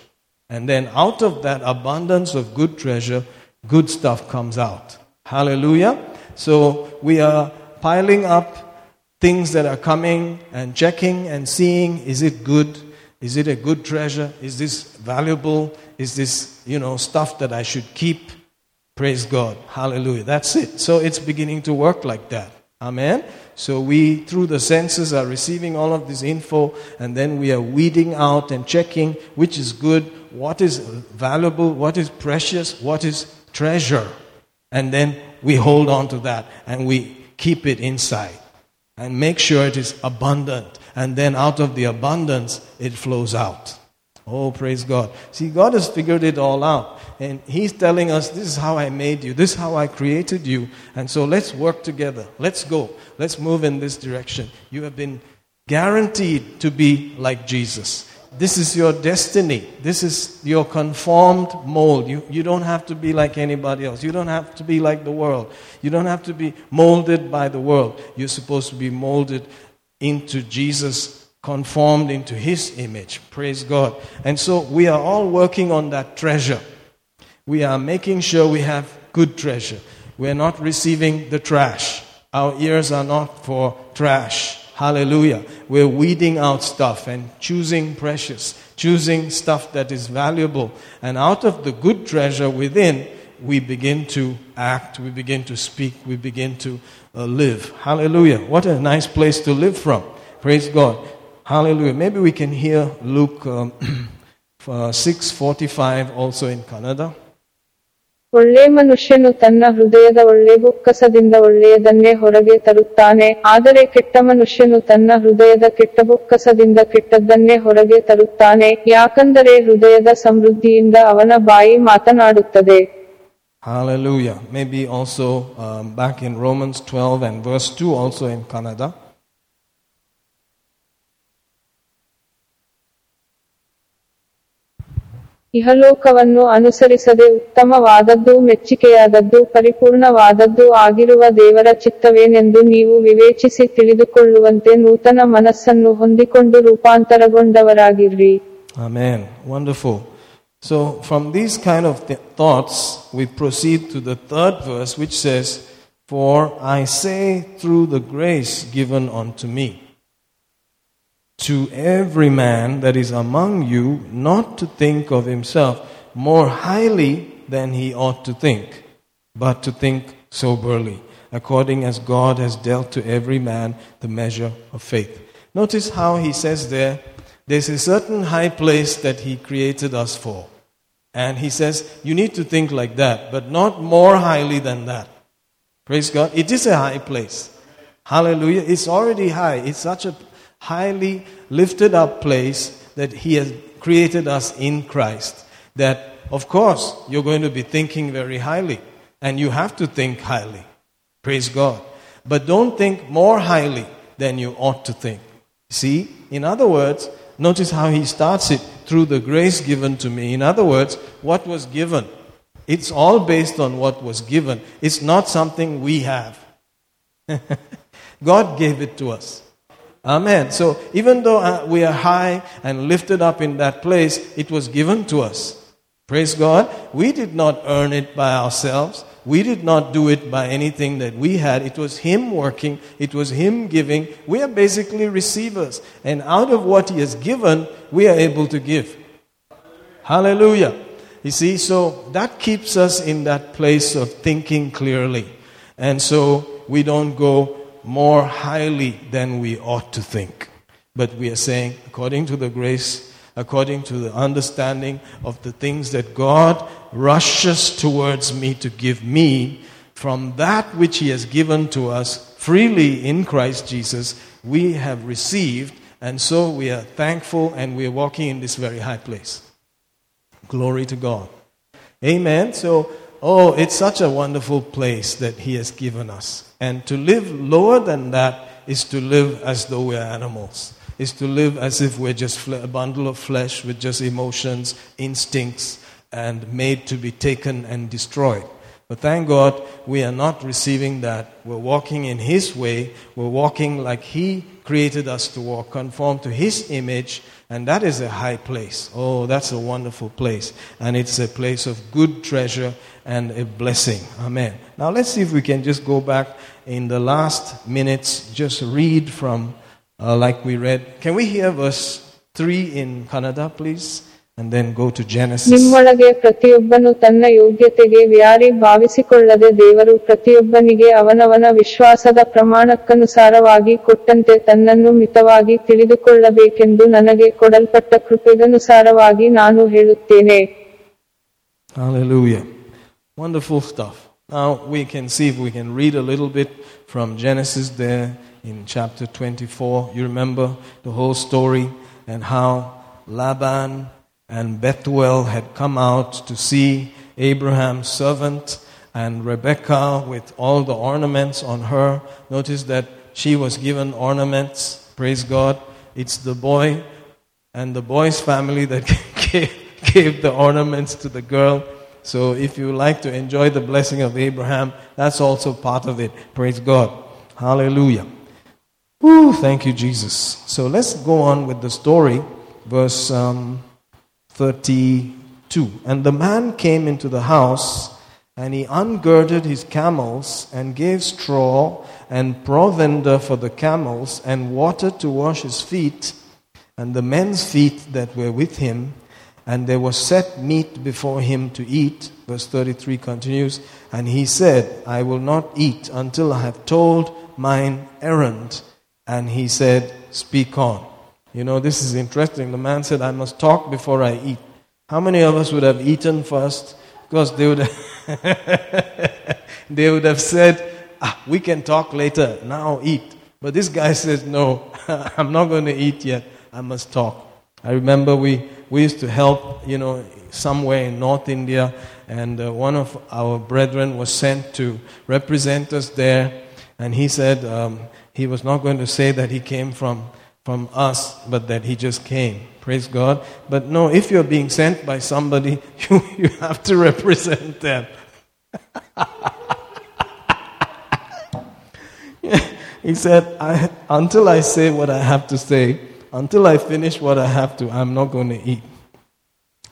And then out of that abundance of good treasure, good stuff comes out. Hallelujah. So we are piling up things that are coming and checking and seeing is it good? Is it a good treasure? Is this valuable? Is this, you know, stuff that I should keep? Praise God. Hallelujah. That's it. So it's beginning to work like that. Amen. So we, through the senses, are receiving all of this info, and then we are weeding out and checking which is good, what is valuable, what is precious, what is treasure. And then we hold on to that and we keep it inside and make sure it is abundant. And then out of the abundance, it flows out. Oh, praise God. See, God has figured it all out. And He's telling us, This is how I made you. This is how I created you. And so let's work together. Let's go. Let's move in this direction. You have been guaranteed to be like Jesus. This is your destiny. This is your conformed mold. You, you don't have to be like anybody else. You don't have to be like the world. You don't have to be molded by the world. You're supposed to be molded into Jesus conformed into his image. Praise God. And so we are all working on that treasure. We are making sure we have good treasure. We are not receiving the trash. Our ears are not for trash. Hallelujah. We're weeding out stuff and choosing precious, choosing stuff that is valuable. And out of the good treasure within, we begin to act, we begin to speak, we begin to uh, live. Hallelujah. What a nice place to live from. Praise God. Hallelujah. Maybe we can hear Luke um, 6:45 also in Canada. ಒಳ್ಳೆ ಮನುಷ್ಯನು ತನ್ನ ಹೃದಯದ ಒಳ್ಳೆ ಬೊಕ್ಕಸದಿಂದ ಒಳ್ಳೆಯದನ್ನೇ ಹೊರಗೆ ತರುತ್ತಾನೆ ಆದರೆ ಕೆಟ್ಟ ಮನುಷ್ಯನು ತನ್ನ ಹೃದಯದ ಕೆಟ್ಟ ಬೊಕ್ಕಸದಿಂದ ಕೆಟ್ಟದ್ದನ್ನೇ ಹೊರಗೆ ತರುತ್ತಾನೆ ಯಾಕಂದರೆ ಹೃದಯದ ಸಮೃದ್ಧಿಯಿಂದ ಅವನ ಬಾಯಿ ಮಾತನಾಡುತ್ತದೆ Hallelujah. Maybe also um, back in Romans 12 and verse 2, also in Canada. ಇಹಲೋಕವನ್ನು ಅನುಸರಿಸದೆ ಉತ್ತಮವಾದದ್ದು ಮೆಚ್ಚಿಕೆಯಾದದ್ದು ಪರಿಪೂರ್ಣವಾದದ್ದು ಆಗಿರುವ ದೇವರ ಚಿತ್ತವೇನೆಂದು ನೀವು ವಿವೇಚಿಸಿ ತಿಳಿದುಕೊಳ್ಳುವಂತೆ ನೂತನ ಮನಸ್ಸನ್ನು ಹೊಂದಿಕೊಂಡು ರೂಪಾಂತರಗೊಂಡವರಾಗಿರ್ರಿ Amen. Wonderful. So, from these kind of th- thoughts, we proceed to the third verse, which says, For I say through the grace given unto me, to every man that is among you not to think of himself more highly than he ought to think, but to think soberly, according as God has dealt to every man the measure of faith. Notice how he says there, there's a certain high place that he created us for. And he says, you need to think like that, but not more highly than that. Praise God. It is a high place. Hallelujah. It's already high. It's such a highly lifted up place that He has created us in Christ. That, of course, you're going to be thinking very highly. And you have to think highly. Praise God. But don't think more highly than you ought to think. See? In other words, notice how he starts it through the grace given to me. In other words, what was given. It's all based on what was given. It's not something we have. God gave it to us. Amen. So even though uh, we are high and lifted up in that place, it was given to us. Praise God. We did not earn it by ourselves. We did not do it by anything that we had. It was Him working. It was Him giving. We are basically receivers. And out of what He has given, we are able to give. Hallelujah. You see, so that keeps us in that place of thinking clearly. And so we don't go more highly than we ought to think. But we are saying, according to the grace, according to the understanding of the things that God rushes towards me to give me, from that which He has given to us freely in Christ Jesus, we have received, and so we are thankful and we are walking in this very high place. Glory to God. Amen. So, oh, it's such a wonderful place that He has given us. And to live lower than that is to live as though we're animals, is to live as if we're just a bundle of flesh with just emotions, instincts, and made to be taken and destroyed. But thank God we are not receiving that. We're walking in His way. We're walking like He created us to walk, conform to His image, and that is a high place. Oh, that's a wonderful place. And it's a place of good treasure and a blessing. Amen. Now let's see if we can just go back in the last minutes, just read from, uh, like we read. Can we hear verse 3 in Kannada, please? And then go to Genesis. ನಿಮ್ಮೊಳಗೆ ಪ್ರತಿಯೊಬ್ಬನು ತನ್ನ ಯೋಗ್ಯತೆಗೆ ವ್ಯಾರಿ ಭಾವಿಸಿಕೊಳ್ಳದೆ ದೇವರು ಪ್ರತಿಯೊಬ್ಬನಿಗೆ ಅವನವನ ವಿಶ್ವಾಸದ ಪ್ರಮಾಣಕ್ಕನುಸಾರವಾಗಿ ಕೊಟ್ಟಂತೆ ತನ್ನನ್ನು ಮಿತವಾಗಿ ತಿಳಿದುಕೊಳ್ಳಬೇಕೆಂದು ನನಗೆ ಕೊಡಲ್ಪಟ್ಟ ಕೃಪೆಗನುಸಾರವಾಗಿ ನಾನು ಹೇಳುತ್ತೇನೆ Hallelujah. Wonderful stuff. Now we can see if we can read a little bit from Genesis there in chapter 24. You remember the whole story and how Laban and Bethuel had come out to see Abraham's servant and Rebekah with all the ornaments on her. Notice that she was given ornaments. Praise God. It's the boy and the boy's family that gave, gave the ornaments to the girl. So if you like to enjoy the blessing of Abraham, that's also part of it. Praise God. Hallelujah. Woo, thank you, Jesus. So let's go on with the story. Verse um, 32. And the man came into the house, and he ungirded his camels, and gave straw and provender for the camels, and water to wash his feet, and the men's feet that were with him. And there was set meat before him to eat. Verse 33 continues. And he said, I will not eat until I have told mine errand. And he said, Speak on. You know, this is interesting. The man said, I must talk before I eat. How many of us would have eaten first, Because they would, they would have said, ah, we can talk later, now eat. But this guy says, no, I'm not going to eat yet, I must talk. I remember we, we used to help, you know, somewhere in North India, and uh, one of our brethren was sent to represent us there, and he said um, he was not going to say that he came from, from us, but that he just came. Praise God. But no, if you're being sent by somebody, you, you have to represent them. he said, I, until I say what I have to say, until I finish what I have to, I'm not going to eat.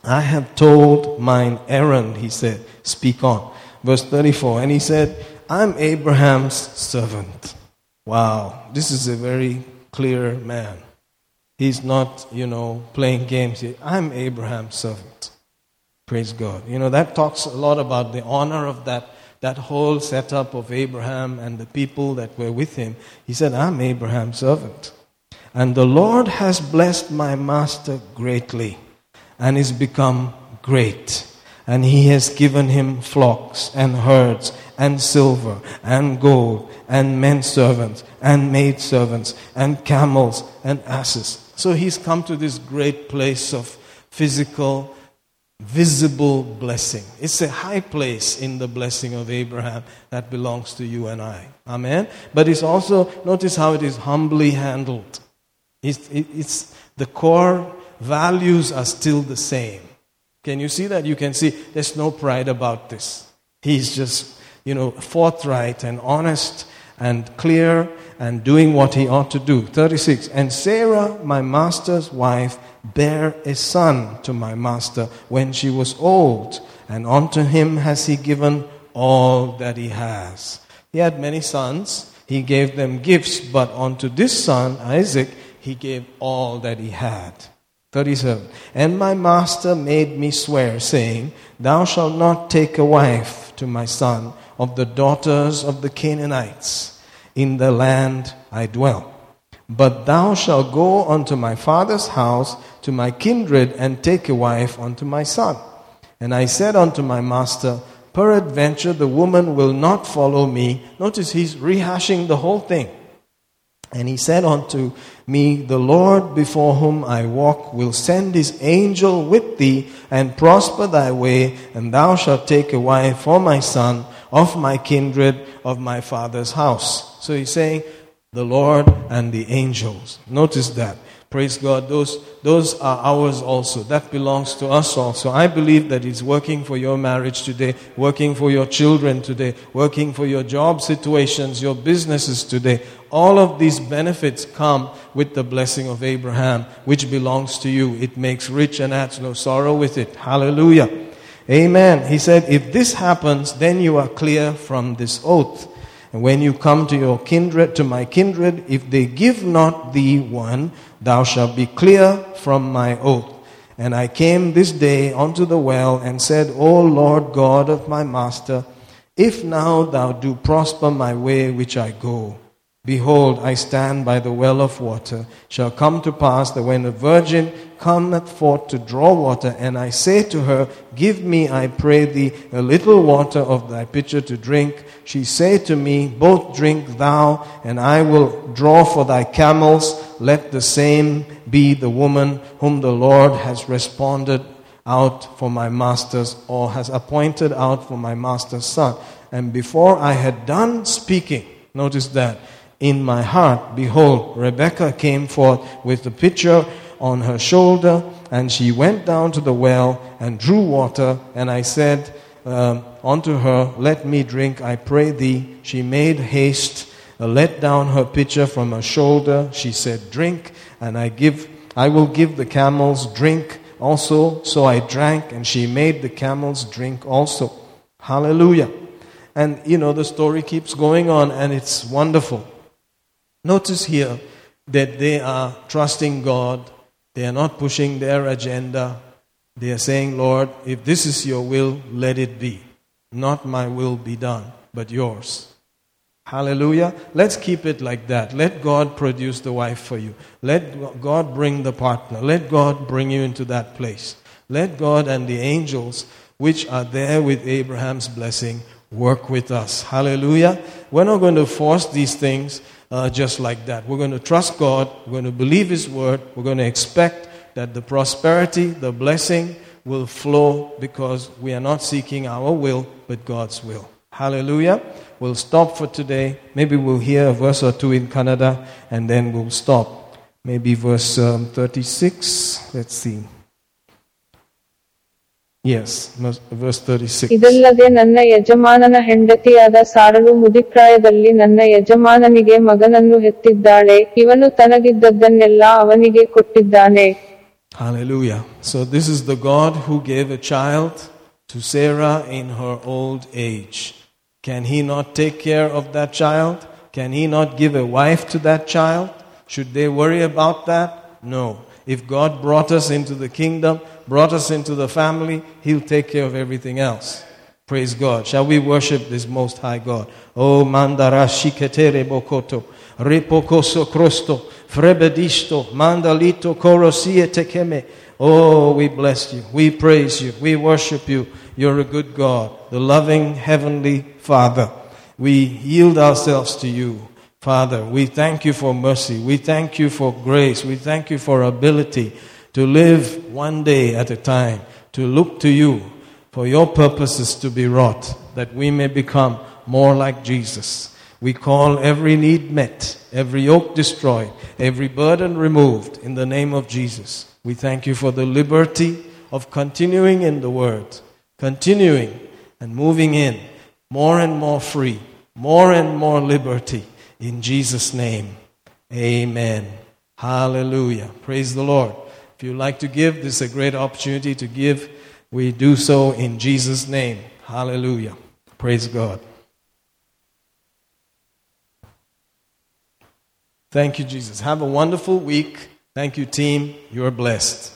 I have told mine errand, he said. Speak on. Verse 34. And he said, I'm Abraham's servant. Wow. This is a very clear man. He's not, you know, playing games. I'm Abraham's servant. Praise God. You know, that talks a lot about the honor of that, that whole setup of Abraham and the people that were with him. He said, I'm Abraham's servant. And the Lord has blessed my master greatly and is become great. And he has given him flocks and herds and silver and gold and men servants and maid servants and camels and asses. So he's come to this great place of physical, visible blessing. It's a high place in the blessing of Abraham that belongs to you and I. Amen. But it's also, notice how it is humbly handled. It's, it's, the core values are still the same. Can you see that? You can see there's no pride about this. He's just, you know, forthright and honest and clear and doing what he ought to do. 36. And Sarah, my master's wife, bare a son to my master when she was old, and unto him has he given all that he has. He had many sons. He gave them gifts, but unto this son, Isaac, he gave all that he had. 37. And my master made me swear, saying, Thou shalt not take a wife to my son of the daughters of the Canaanites in the land I dwell. But thou shalt go unto my father's house to my kindred and take a wife unto my son. And I said unto my master, Peradventure the woman will not follow me. Notice he's rehashing the whole thing. And he said unto me, The Lord before whom I walk will send his angel with thee and prosper thy way, and thou shalt take a wife for my son of my kindred of my father's house. So he's saying, the Lord and the angels. Notice that. Praise God. Those, those are ours also. That belongs to us also. I believe that He's working for your marriage today, working for your children today, working for your job situations, your businesses today. All of these benefits come with the blessing of Abraham, which belongs to you. It makes rich and adds no sorrow with it. Hallelujah. Amen. He said, if this happens, then you are clear from this oath. And when you come to your kindred, to my kindred, if they give not thee one, thou shalt be clear from my oath. And I came this day unto the well and said, O Lord God of my master, if now thou do prosper my way which I go, Behold, I stand by the well of water. Shall come to pass that when a virgin cometh forth to draw water, and I say to her, Give me, I pray thee, a little water of thy pitcher to drink, she say to me, Both drink thou, and I will draw for thy camels. Let the same be the woman whom the Lord has responded out for my master's, or has appointed out for my master's son. And before I had done speaking, notice that in my heart. Behold, Rebekah came forth with the pitcher on her shoulder, and she went down to the well and drew water. And I said um, unto her, Let me drink, I pray thee. She made haste, uh, let down her pitcher from her shoulder. She said, Drink, and I give, I will give the camels drink also. So I drank, and she made the camels drink also. Hallelujah. And you know, the story keeps going on, and it's wonderful. Notice here that they are trusting God, they are not pushing their agenda. They are saying, Lord, if this is your will, let it be. Not my will be done, but yours. Hallelujah. Let's keep it like that. Let God produce the wife for you. Let God bring the partner. Let God bring you into that place. Let God and the angels, which are there with Abraham's blessing, work with us. Hallelujah. We're not going to force these things uh, just like that. We're going to trust God. We're going to believe His word. We're going to expect that the prosperity, the blessing will flow because we are not seeking our will, but God's will. Hallelujah. We'll stop for today. Maybe we'll hear a verse or two in Kannada and then we'll stop. Maybe verse um, 36. Let's see. Yes, verse 36. ಇದಲ್ಲದೆ ನನ್ನ ಯಜಮಾನನ ಹೆಂಡತಿಯಾದ ಸಾರಳು ಮುದಿಪ್ರಾಯದಲ್ಲಿ ನನ್ನ ಯಜಮಾನನಿಗೆ ಮಗನನ್ನು ಹೆತ್ತಿದ್ದಾಳೆ ಇವನು ತನಗಿದ್ದದ್ದನ್ನೆಲ್ಲ ಅವನಿಗೆ ಕೊಟ್ಟಿದ್ದಾನೆ Hallelujah. So this is the God who gave a child to Sarah in her old age. Can he not take care of that child? Can he not give a wife to that child? Should they worry about that? No. If God brought us into the kingdom, brought us into the family, He'll take care of everything else. Praise God. Shall we worship this Most High God? Oh, mandarashi ketere bokoto, ripokoso crosto, frebedisto, mandalito korosie tekeme. Oh, we bless you. We praise you. We worship you. You're a good God, the loving Heavenly Father. We yield ourselves to you. Father, we thank you for mercy. We thank you for grace. We thank you for ability to live one day at a time, to look to you for your purposes to be wrought, that we may become more like Jesus. We call every need met, every yoke destroyed, every burden removed in the name of Jesus. We thank you for the liberty of continuing in the Word, continuing and moving in more and more free, more and more liberty. In Jesus' name, amen. Hallelujah. Praise the Lord. If you'd like to give, this is a great opportunity to give. We do so in Jesus' name. Hallelujah. Praise God. Thank you, Jesus. Have a wonderful week. Thank you, team. You're blessed.